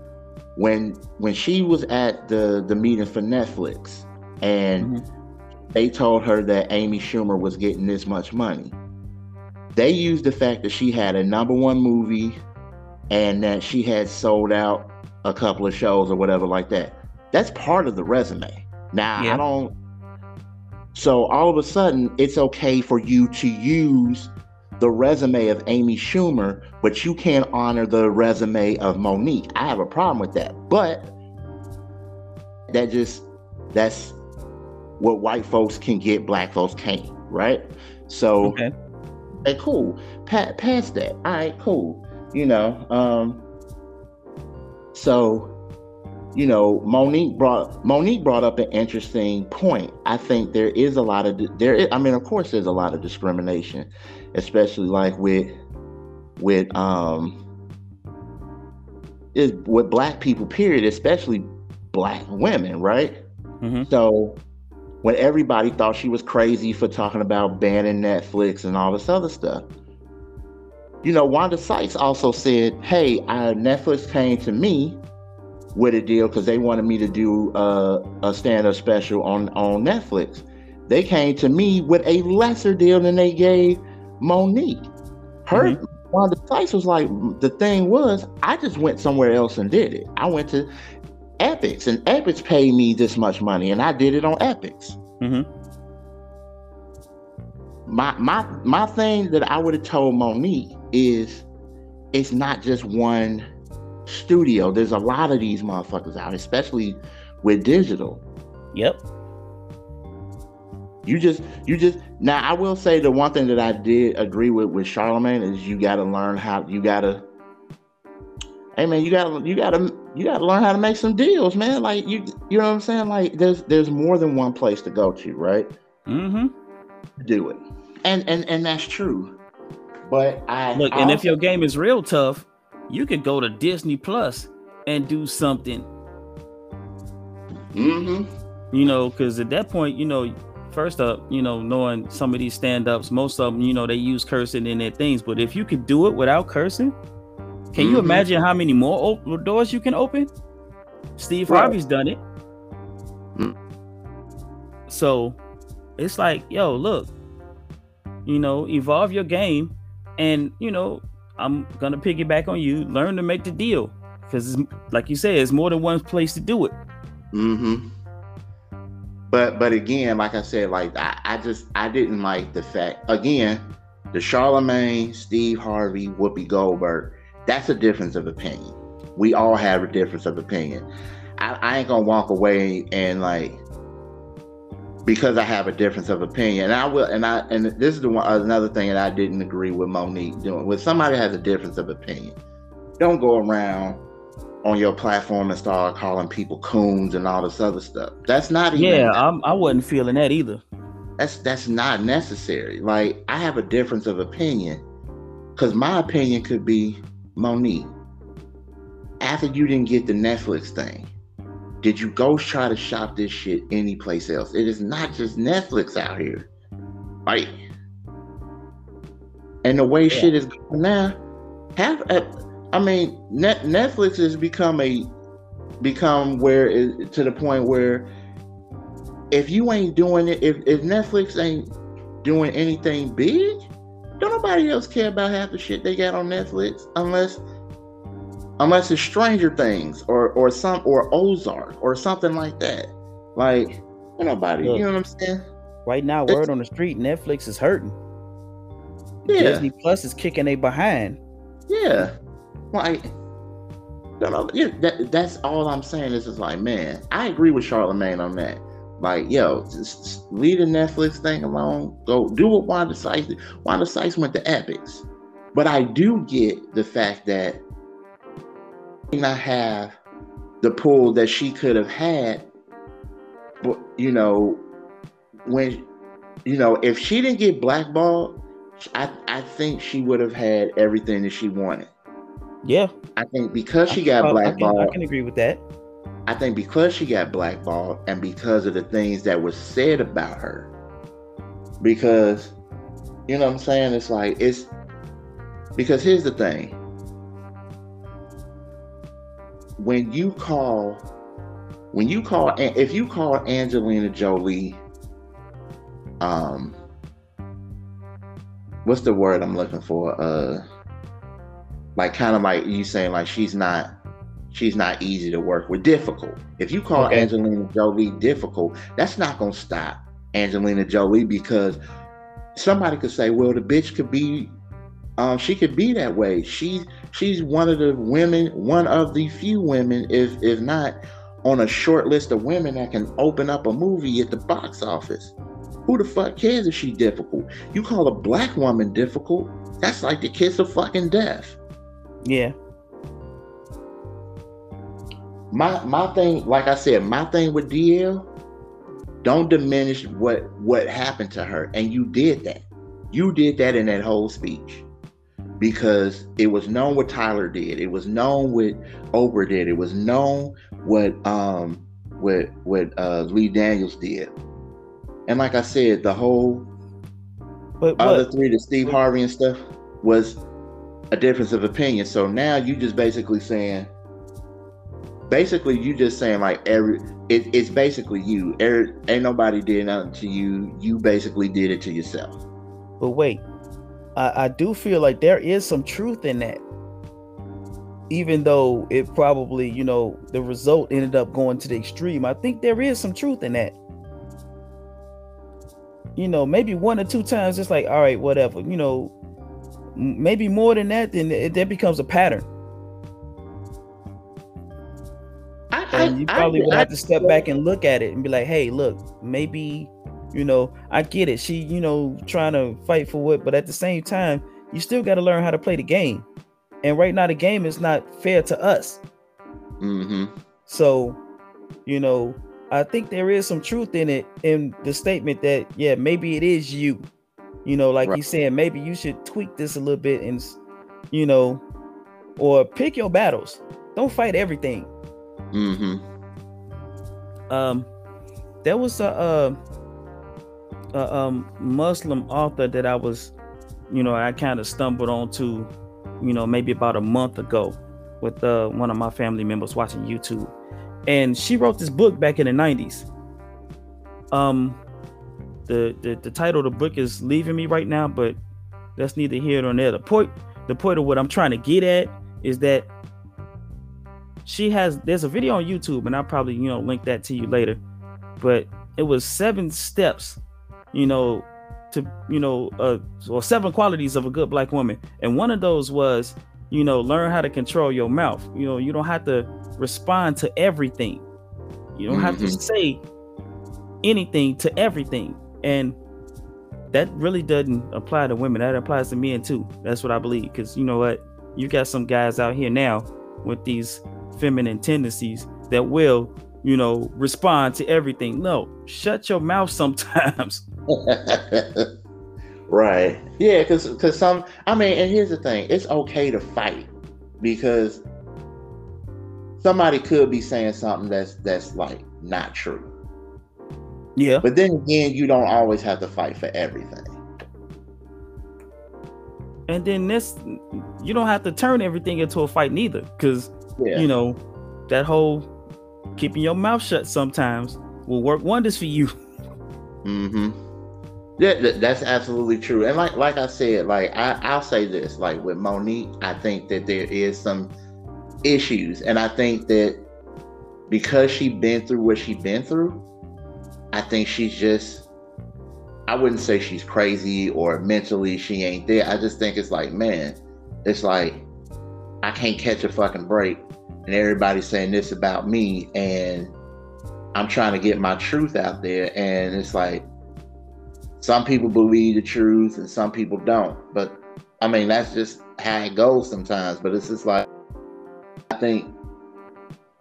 When when she was at the the meeting for Netflix and mm-hmm. they told her that Amy Schumer was getting this much money they used the fact that she had a number one movie and that she had sold out a couple of shows or whatever like that. That's part of the resume. Now yeah. I don't. So all of a sudden, it's okay for you to use the resume of Amy Schumer, but you can't honor the resume of Mo'Nique. I have a problem with that. But that just that's what white folks can get, black folks can't, right? So okay. Hey, cool. Pa- past that. All right, cool. You know, um, so you know, Mo'Nique brought Mo'Nique brought up an interesting point. I think there is a lot of there. Is, I mean, of course, there's a lot of discrimination, especially like with with um is with black people, period, especially black women, right? Mm-hmm. So when everybody thought she was crazy for talking about banning Netflix and all this other stuff, you know, Wanda Sykes also said, "Hey, uh, Netflix came to me with a deal because they wanted me to do uh, a stand-up special on on Netflix. They came to me with a lesser deal than they gave Mo'Nique. Her mm-hmm. Wanda Sykes was like, the thing was, I just went somewhere else and did it. I went to Epix, and Epix paid me this much money, and I did it on Epix. Mm-hmm. My my my thing that I would have told Mo'Nique is, it's not just one studio. There's a lot of these motherfuckers out, especially with digital. Yep. You just, you just. Now, I will say the one thing that I did agree with with Charlemagne is you got to learn how. You got to. Hey man, you gotta, you gotta, you gotta learn how to make some deals, man. Like you, you know what I'm saying? Like there's, there's more than one place to go to, right? Mm-hmm. Do it, and and and that's true. But I look, I and also, if your game is real tough, you could go to Disney Plus and do something. Mm-hmm. You know, because at that point, you know, first up, you know, knowing some of these stand-ups, most of them, you know, they use cursing in their things. But if you could do it without cursing, can you Mhm. imagine how many more op- doors you can open? Steve Right. Harvey's done it. Mm. So it's like, yo, look, you know, evolve your game, and you know, I'm gonna piggyback on you. Learn to make the deal, because like you said, it's more than one place to do it. Mm-hmm. But but again, like I said, like I, I just I didn't like the fact again, the Charlemagne, Steve Harvey, Whoopi Goldberg. That's a difference of opinion. We all have a difference of opinion. I, I ain't gonna walk away and like because I have a difference of opinion. And I will and I and this is the one another thing that I didn't agree with Mo'Nique doing. When somebody has a difference of opinion, don't go around on your platform and start calling people coons and all this other stuff. That's not even Yeah, I'm, I wasn't feeling that either. that's that's not necessary. Like I have a difference of opinion because my opinion could be Mo'Nique. After you didn't get the Netflix thing, did you go try to shop this shit anyplace else? It is not just Netflix out here, right? And the way Yeah. shit is going now, uh, I mean, Net, Netflix has become a become where it, to the point where if you ain't doing it, if, if Netflix ain't doing anything big, don't nobody else care about half the shit they got on Netflix unless unless it's Stranger Things or or some or Ozark or something like that. Like nobody, Look. you know what I'm saying? Right now, It's- word on the street, Netflix is hurting. Yeah. Disney Plus is kicking a behind. Yeah. Like don't know, yeah, that, that's all I'm saying is just like, man, I agree with Charlemagne on that. Like, yo, just, just leave the Netflix thing alone. Go do what Wanda Sykes did. Wanda Sykes went to Epix. But I do get the fact that not have the pull that she could have had. But you know, when you know, if she didn't get blackballed, I, I think she would have had everything that she wanted. Yeah, I think because she got Well, I can, blackballed, I can agree with that. I think because she got blackballed and because of the things that were said about her, because you know what I'm saying? It's like it's because here's the thing. When you call when you call if you call Angelina Jolie um what's the word I'm looking for? Uh like kind of like you saying like she's not she's not easy to work with difficult if you call Okay. angelina jolie difficult that's not going to stop angelina jolie because somebody could say well the bitch could be um she could be that way. She she's one of the women one of the few women if if not on a short list of women that can open up a movie at the box office. Who the fuck cares if she's difficult? You call a black woman difficult that's like the kiss of fucking death. Yeah, my my thing, like I said, my thing with DL, don't diminish what what happened to her, and you did that. You did that in that whole speech. Because it was known what Tyler did. It was known what Oprah did. It was known what um what what uh, Lee Daniels did. And like I said, the whole but, but other three, the Steve Harvey and stuff, was a difference of opinion. So now you just basically saying, basically you just saying like every it, it's basically you. Every, ain't nobody did nothing to you. You basically did it to yourself. But wait, I, I do feel like there is some truth in that. Even though it probably, you know, the result ended up going to the extreme, I think there is some truth in that. You know, maybe one or two times it's like, all right, whatever. You know, maybe more than that, then it, that becomes a pattern. I, and you probably I, would have to step back and look at it and be like, hey, look, maybe you know, I get it. She, you know, trying to fight for what, but at the same time, you still got to learn how to play the game. And right now, the game is not fair to us. Mm-hmm. So, you know, I think there is some truth in it in the statement that yeah, maybe it is you. You know, like right. he's saying, maybe you should tweak this a little bit and, you know, or pick your battles. Don't fight everything. Mm-hmm. Um, there was a, a a um, Muslim author that I was, you know, I kind of stumbled onto, you know, maybe about a month ago with uh, one of my family members watching YouTube. And she wrote this book back in the 90s. Um, the, the, the title of the book is Leaving Me Right Now, but that's neither here nor there. The point, the point of what I'm trying to get at is that she has there's a video on YouTube, and I'll probably, you know, link that to you later. But it was seven steps you know, to you know, uh, or seven qualities of a good black woman, and one of those was, you know, learn how to control your mouth. You know, you don't have to respond to everything. You don't mm-hmm. have to mm-hmm. say anything to everything, and that really doesn't apply to women. That applies to men too. That's what I believe. Because you know what, you got some guys out here now with these feminine tendencies that will you know, respond to everything. No, shut your mouth sometimes. right. Yeah, because because some I mean, and here's the thing, it's okay to fight because somebody could be saying something that's that's like not true. Yeah. But then again, you don't always have to fight for everything. And then this you don't have to turn everything into a fight neither. Cause yeah. you know, that whole keeping your mouth shut sometimes will work wonders for you. Mm-hmm. Yeah, that's absolutely true. And like like I said, like I, I'll say this, like with Mo'Nique, I think that there is some issues. And I think that because she's been through what she's been through, I think she's just I wouldn't say she's crazy or mentally she ain't there. I just think it's like, man, it's like I can't catch a fucking break and everybody's saying this about me and I'm trying to get my truth out there and it's like some people believe the truth and some people don't but I mean that's just how it goes sometimes but it's just like I think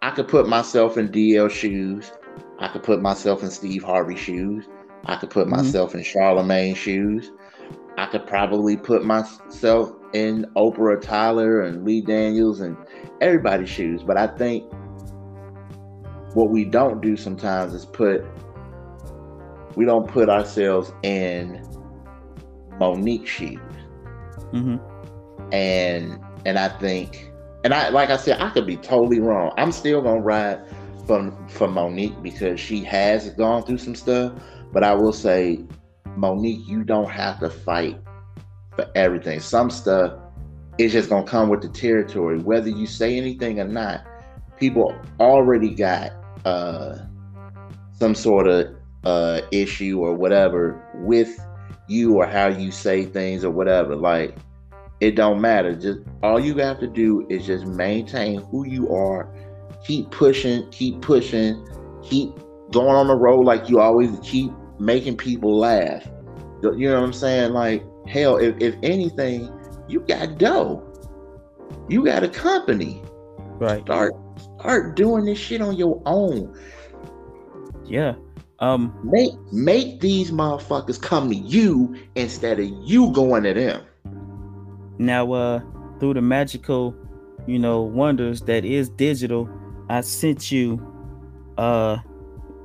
I could put myself in DL shoes I could put myself in Steve Harvey shoes I could put mm-hmm. myself in Charlemagne shoes I could probably put myself in Oprah Tyler and Lee Daniels and everybody's shoes. But I think what we don't do sometimes is put we don't put ourselves in Mo'Nique's shoes. Mm-hmm. And and I think and I like I said, I could be totally wrong. I'm still gonna ride for for Mo'Nique because she has gone through some stuff. But I will say, Mo'Nique, you don't have to fight for everything. Some stuff is just gonna come with the territory, whether you say anything or not. People already got uh, some sort of uh, issue or whatever with you or how you say things or whatever. Like it don't matter. Just all you have to do is just maintain who you are. Keep pushing, keep pushing, keep going on the road like you always keep making people laugh. You know what I'm saying? Like Hell, if, if anything, you got dough. You got a company. Right. Start start doing this shit on your own. Yeah. Um make make these motherfuckers come to you instead of you going to them. Now, uh, through the magical, you know, wonders that is digital, I sent you uh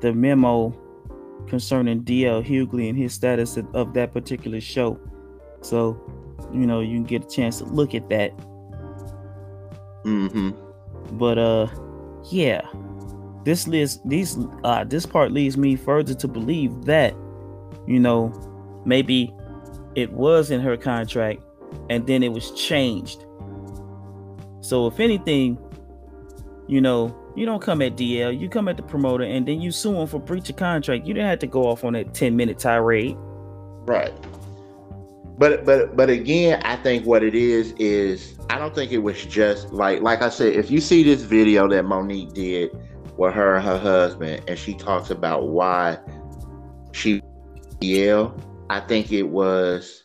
the memo concerning DL Hughley and his status of, of that particular show. So, you know, you can get a chance to look at that. Mm-hmm. But uh yeah. This list these uh this part leads me further to believe that, you know, maybe it was in her contract and then it was changed. So if anything, you know, you don't come at DL, you come at the promoter, and then you sue him for breach of contract. You didn't have to go off on that 10 minute tirade. Right. But but but again, I think what it is is I don't think it was just like like I said, if you see this video that Mo'Nique did with her and her husband, and she talks about why she DL, I think it was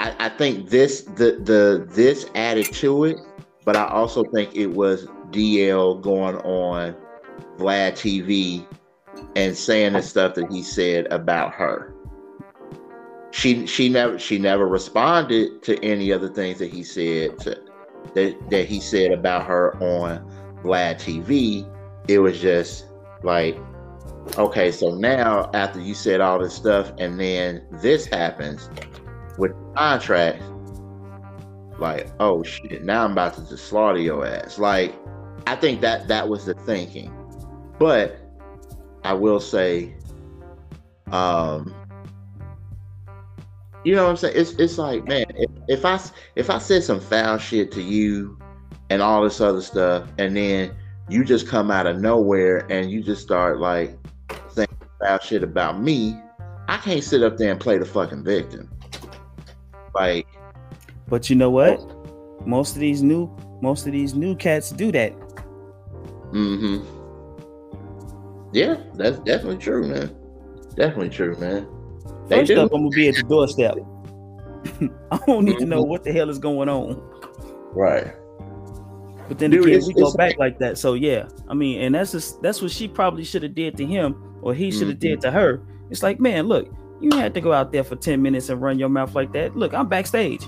I, I think this the the this added to it, but I also think it was DL going on Vlad TV and saying the stuff that he said about her. She she never she never responded to any of the things that he said to, that that he said about her on Vlad TV. It was just like, okay, so now after you said all this stuff and then this happens with the contract, like, oh shit, now I'm about to just slaughter your ass. Like, I think that that was the thinking. But I will say, um, you know what I'm saying? It's it's like, man, if, if I if I said some foul shit to you and all this other stuff, and then you just come out of nowhere and you just start like saying foul shit about me, I can't sit up there and play the fucking victim. Like, but you know what? Most of these new most of these new cats do that. Mm-hmm. Yeah, that's definitely true, man. Definitely true, man. They First do. up, I'm gonna be at the doorstep. I don't need to know mm-hmm. what the hell is going on. Right. But then Dude, again, we go back like that. So yeah, I mean, and that's just that's what she probably should have did to him, or he should have mm-hmm. did to her. It's like, man, look, you had to go out there for ten minutes and run your mouth like that. Look, I'm backstage.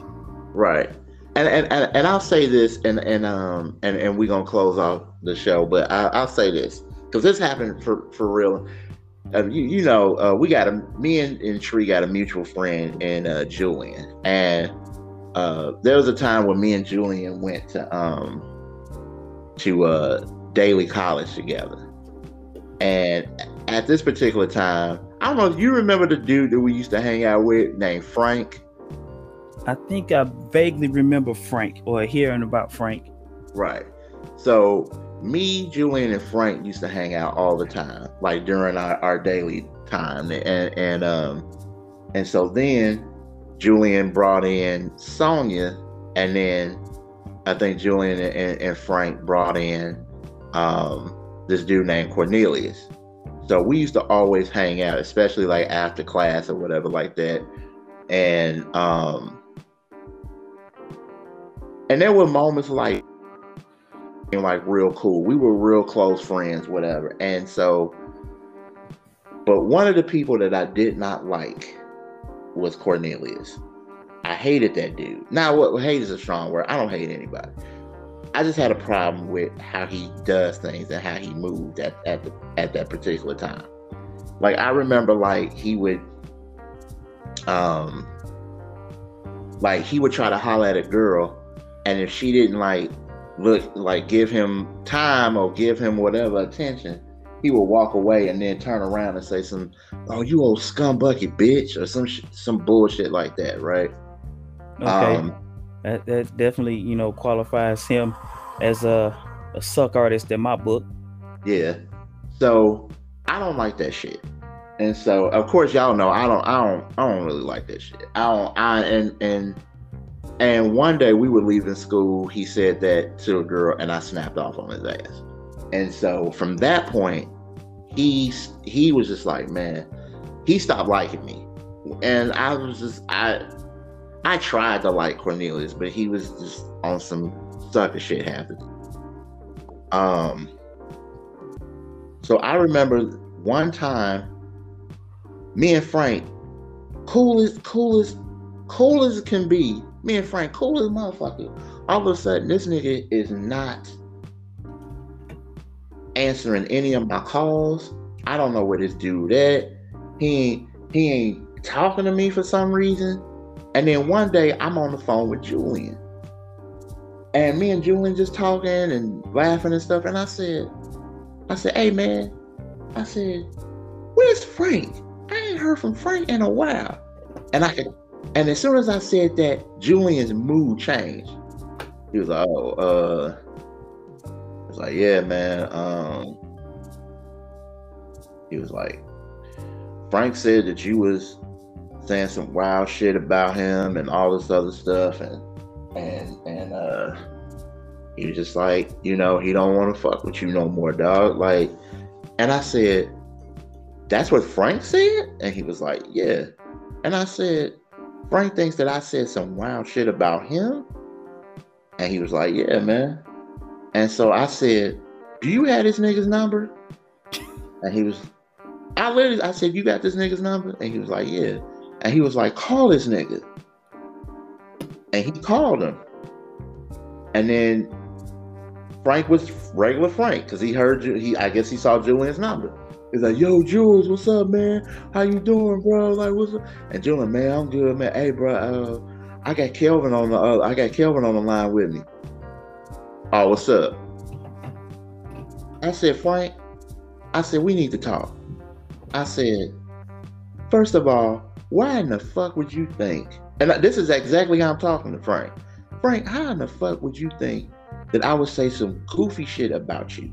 Right and, and and and I'll say this, and and um and and we're gonna close off the show, but I, will say this because this happened for for real. Uh, you you know uh, we got a me and, and Tree got a mutual friend in uh, Julian, and uh, there was a time when me and Julian went to um to uh Daley College together, and at this particular time, I don't know if you remember the dude that we used to hang out with named Frank. I think I vaguely remember Frank or hearing about Frank. Right. So me, Julian, and Frank used to hang out all the time, like during our, our daily time. And and um and so then Julian brought in Sonia, and then I think Julian and, and Frank brought in um this dude named Cornelius. So we used to always hang out, especially like after class or whatever like that. And um and there were moments like like real cool. We were real close friends, whatever. And so, but one of the people that I did not like was Cornelius. I hated that dude. Now, what hate is a strong word. I don't hate anybody. I just had a problem with how he does things and how he moved at, at the at that particular time. Like I remember like he would um like he would try to holler at a girl and if she didn't like look like give him time or give him whatever attention, he would walk away and then turn around and say some, "Oh, you old scumbucket bitch," or some sh- some bullshit like that, right? Okay, um, that, that definitely you know qualifies him as a a suck artist in my book. Yeah, so I don't like that shit, and so of course y'all know I don't I don't I don't really like that shit. I don't I and and and one day we were leaving school, he said that to a girl, and I snapped off on his ass. And so from that point, he he was just like, man, he stopped liking me, and I was just I I tried to like Cornelius, but he was just on some sucker shit happening. Um, so I remember one time, me and Frank, coolest, coolest, cool as cool as it can be, Me and Frank, cool as motherfucker. All of a sudden, this nigga is not answering any of my calls. I don't know where this dude at. He ain't he ain't talking to me for some reason. And then one day I'm on the phone with Julian. And me and Julian just talking and laughing and stuff. And I said, I said, hey man, I said, where's Frank? I ain't heard from Frank in a while. And I could and as soon as I said that, Julian's mood changed. He was like, oh, uh I was like, yeah, man. Um he was like, Frank said that you was saying some wild shit about him and all this other stuff and and and uh he was just like, you know, he don't want to fuck with you no more, dog. Like, and I said, that's what Frank said? And he was like, yeah. And I said, Frank thinks that I said some wild shit about him. And he was like, yeah, man. And so I said, do you have this nigga's number? And he was, I literally, I said, you got this nigga's number? And he was like, yeah. And he was like, call this nigga. And he called him. And then Frank was regular Frank because he heard he I guess he saw Julian's number. He's like, "Yo, Jules, what's up, man? How you doing, bro? Like, what's up?" And Jules, man, I'm good, man. Hey, bro, uh, I got Kelvin on the uh, I got Kelvin on the line with me. Oh, what's up? I said, Frank. I said we need to talk. I said, first of all, why in the fuck would you think? And this is exactly how I'm talking to Frank. Frank, how in the fuck would you think that I would say some goofy shit about you?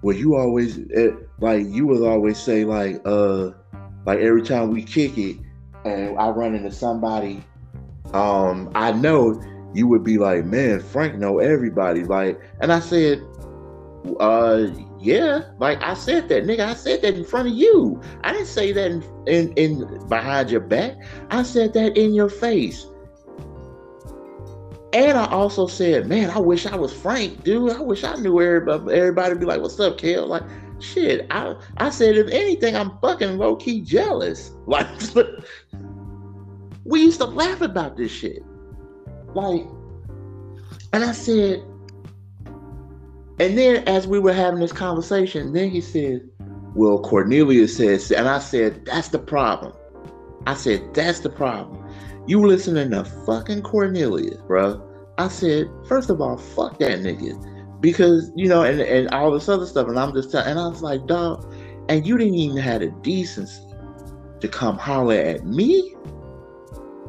Where you always eh, like you would always say like uh like every time we kick it and I run into somebody, um, I know you would be like, man, Frank know everybody. Like, and I said, uh, yeah, like I said that, nigga. I said that in front of you. I didn't say that in, in, in behind your back. I said that in your face. And I also said, man, I wish I was Frank, dude. I wish I knew everybody. Everybody be like, "What's up, Kel?" Like, shit. I I said, if anything, I'm fucking low key jealous. Like, we used to laugh about this shit. Like, and I said, and then as we were having this conversation, then he said, Well, Cornelius says, and I said, That's the problem. I said, That's the problem. You listening to fucking Cornelius, bro. I said, first of all, fuck that nigga. Because, you know, and, and all this other stuff. And I'm just telling, and I was like, dog, and you didn't even have the decency to come holler at me?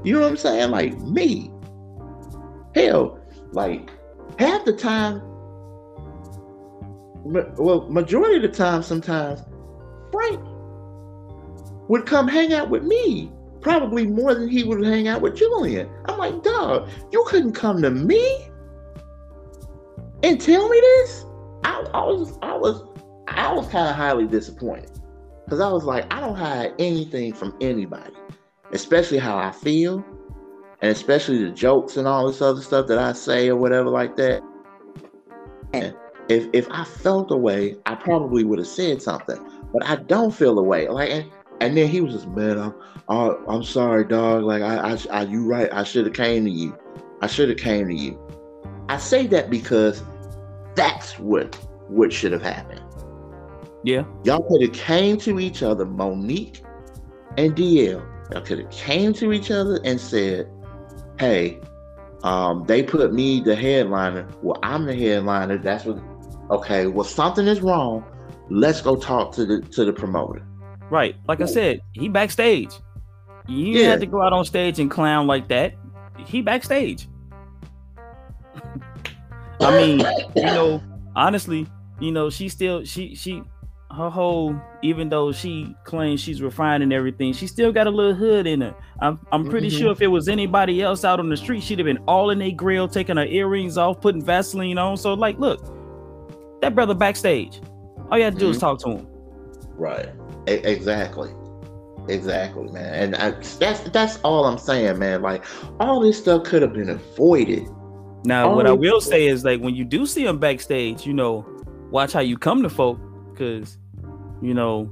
You know what I'm saying? Like me. Hell, like half the time well, majority of the time, sometimes Frank would come hang out with me, probably more than he would hang out with Julian. I'm like, dog, you couldn't come to me and tell me this. I, I was, I was, I was kind of highly disappointed because I was like, I don't hide anything from anybody, especially how I feel, and especially the jokes and all this other stuff that I say or whatever like that. And if if I felt a way, I probably would have said something. But I don't feel a way. Like and, then he was just, man, I'm I, I'm sorry, dog. Like I, I, I you right. I should have came to you. I should have came to you. I say that because that's what what should have happened. Yeah. Y'all could have came to each other, Mo'Nique and DL. Y'all could have came to each other and said, "Hey, um, they put me the headliner. Well, I'm the headliner. That's what okay, well something is wrong. Let's go talk to the to the promoter. Right. Like I said, he backstage. You yeah. had to go out on stage and clown like that. He backstage. I mean, you know, honestly, you know, she still she she her whole even though she claims she's refined and everything, she still got a little hood in her. I'm I'm pretty mm-hmm. sure if it was anybody else out on the street, she'd have been all in a grill, taking her earrings off, putting Vaseline on. So like, look, that brother backstage. All you have to do mm-hmm. is talk to him. Right. Exactly. Exactly, man. And I, that's that's all I'm saying, man. Like all this stuff could have been avoided. Now, all what I will say is like when you do see him backstage, you know, watch how you come to folk, because you know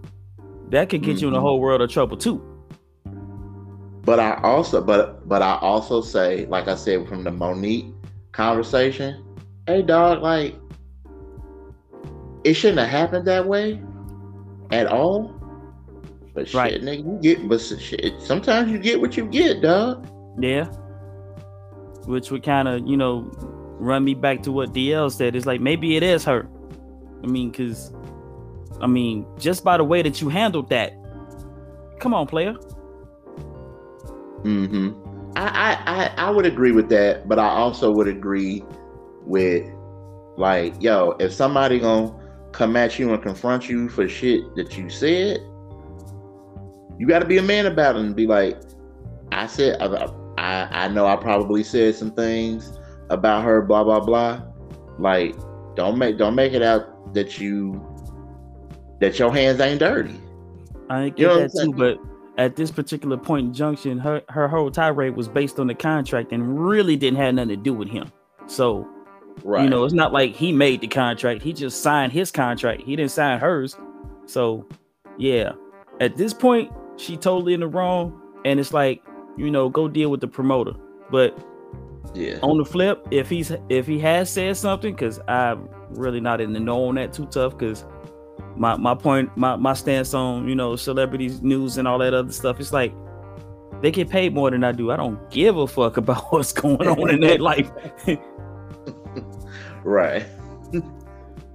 that could get mm-hmm. you in a mm-hmm. whole world of trouble too. But I also, but but I also say, like I said from the Mo'Nique conversation, hey dog, like it shouldn't have happened that way at all. But Right. shit, nigga, you get, but shit, sometimes you get what you get, dog. Yeah. Which would kind of, you know, run me back to what DL said. It's like maybe it is her. I mean, because, I mean, just by the way that you handled that, come on, player. hmm I, I I I would agree with that, but I also would agree with like, yo, if somebody gonna come at you and confront you for shit that you said, you got to be a man about it and be like, I said, I, I I know I probably said some things about her, blah blah blah. Like, don't make don't make it out that you that your hands ain't dirty. I get You know that too, but at this particular point in junction, her her whole tirade was based on the contract and really didn't have nothing to do with him. So Right. you know, it's not like he made the contract; he just signed his contract. He didn't sign hers. So yeah, at this point, she totally in the wrong, and it's like you know, go deal with the promoter. But yeah. on the flip, if he's if he has said something, because I'm really not in the know on that too tough, because my my point my my stance on you know celebrities news and all that other stuff, it's like they get paid more than I do. I don't give a fuck about what's going on in their life. Right.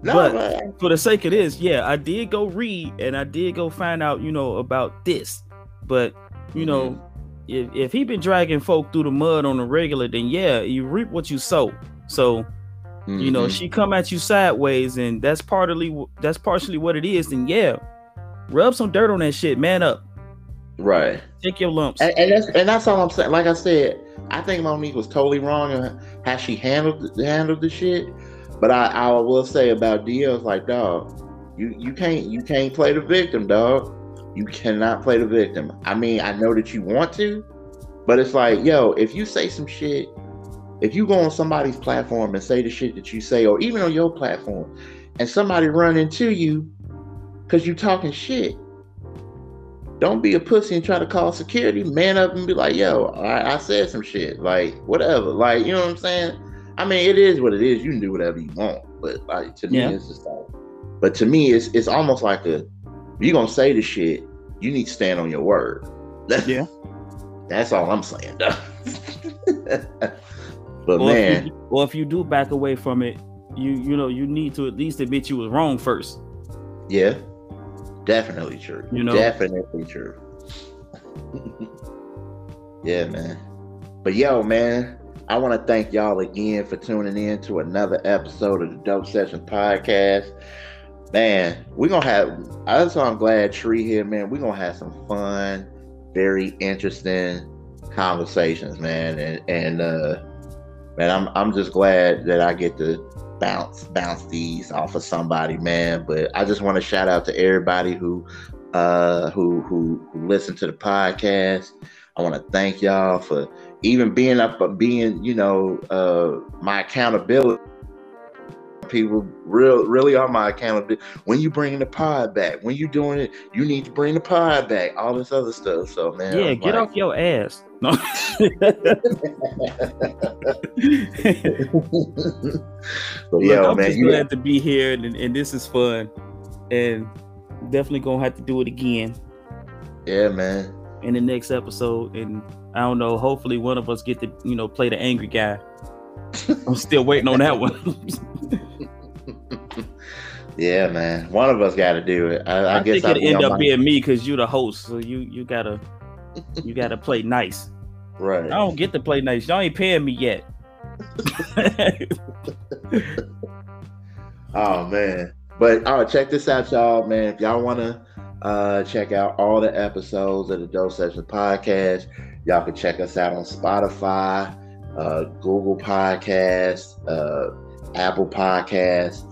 no, But- man. For the sake of this, yeah, I did go read and I did go find out, you know, about this. But you know, if if he been dragging folk through the mud on the regular, then yeah, you reap what you sow. So you know Mhm. she come at you sideways and that's partly that's partially what it is then yeah rub some dirt on that shit man up right. take your lumps And, and that's and that's all I'm saying. Like I said, I think Mo'Nique was totally wrong in how she handled handled the shit. But I, I will say about DL, it's like, dog, you you can't you can't play the victim, dog. You cannot play the victim. I mean, I know that you want to, but it's like, yo, if you say some shit, if you go on somebody's platform and say the shit that you say, or even on your platform, and somebody run into you because you talking shit, don't be a pussy and try to call security. Man up and be like, yo, I, I said some shit. Like, whatever. Like, you know what I'm saying? I mean, it is what it is. You can do whatever you want. But like to me, Yeah. it's just like but to me it's it's almost like a if you're gonna say the shit, you need to stand on your word. That's, Yeah. That's all I'm saying, though. but if man, you, or if you do back away from it you you know you need to at least admit you was wrong first yeah. Definitely true. You know? definitely true. yeah, man. But yo, man, I want to thank y'all again for tuning in to another episode of the Dope Session Podcast. Man, we're gonna have that's why I'm glad Tree here, man. We're gonna have some fun, very interesting conversations, man. And and uh man, I'm I'm just glad that I get to bounce bounce these off of somebody, man. But I just want to shout out to everybody who uh who who who listen to the podcast. I want to thank y'all for even being up being, you know, uh my accountability. People real really are my accountability. When you bringing the pod back, when you doing it, you need to bring the pod back. All this other stuff. So man, yeah I'm get like- off your ass no but Look, yo, i'm man, just you glad to be here and, and this is fun and definitely gonna have to do it again yeah, man. in the next episode and i don't know hopefully one of us get to you know play the angry guy i'm still waiting on that one Yeah, man. One of us got to do it. I, I, I, guess think it'll end up my- being me because you're the host, so you you gotta you gotta play nice. right. I don't get to play nice. Y'all ain't paying me yet. Oh man. But uh, check this out, y'all, man. If y'all want to uh, check out all the episodes of the Dope Session podcast, y'all can check us out on Spotify, uh, Google Podcasts, uh, Apple Podcasts,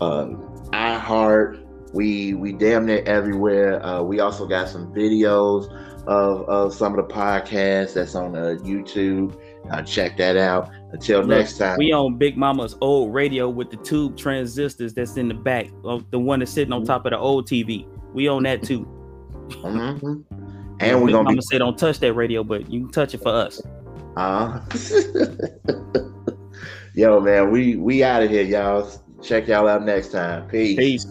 um, iHeart. We we damn near everywhere. Uh, we also got some videos of, of some of the podcasts that's on uh, YouTube. Uh, check that out. Until Look, next time. we on Big Mama's old radio with the tube transistors that's in the back, of the one that's sitting on top of the old TV. We on that too. Mhm. And we're gonna Mama be say don't touch that radio, but you can touch it for us. uh Yo man, we we out of here, y'all. Check y'all out next time. Peace. Peace.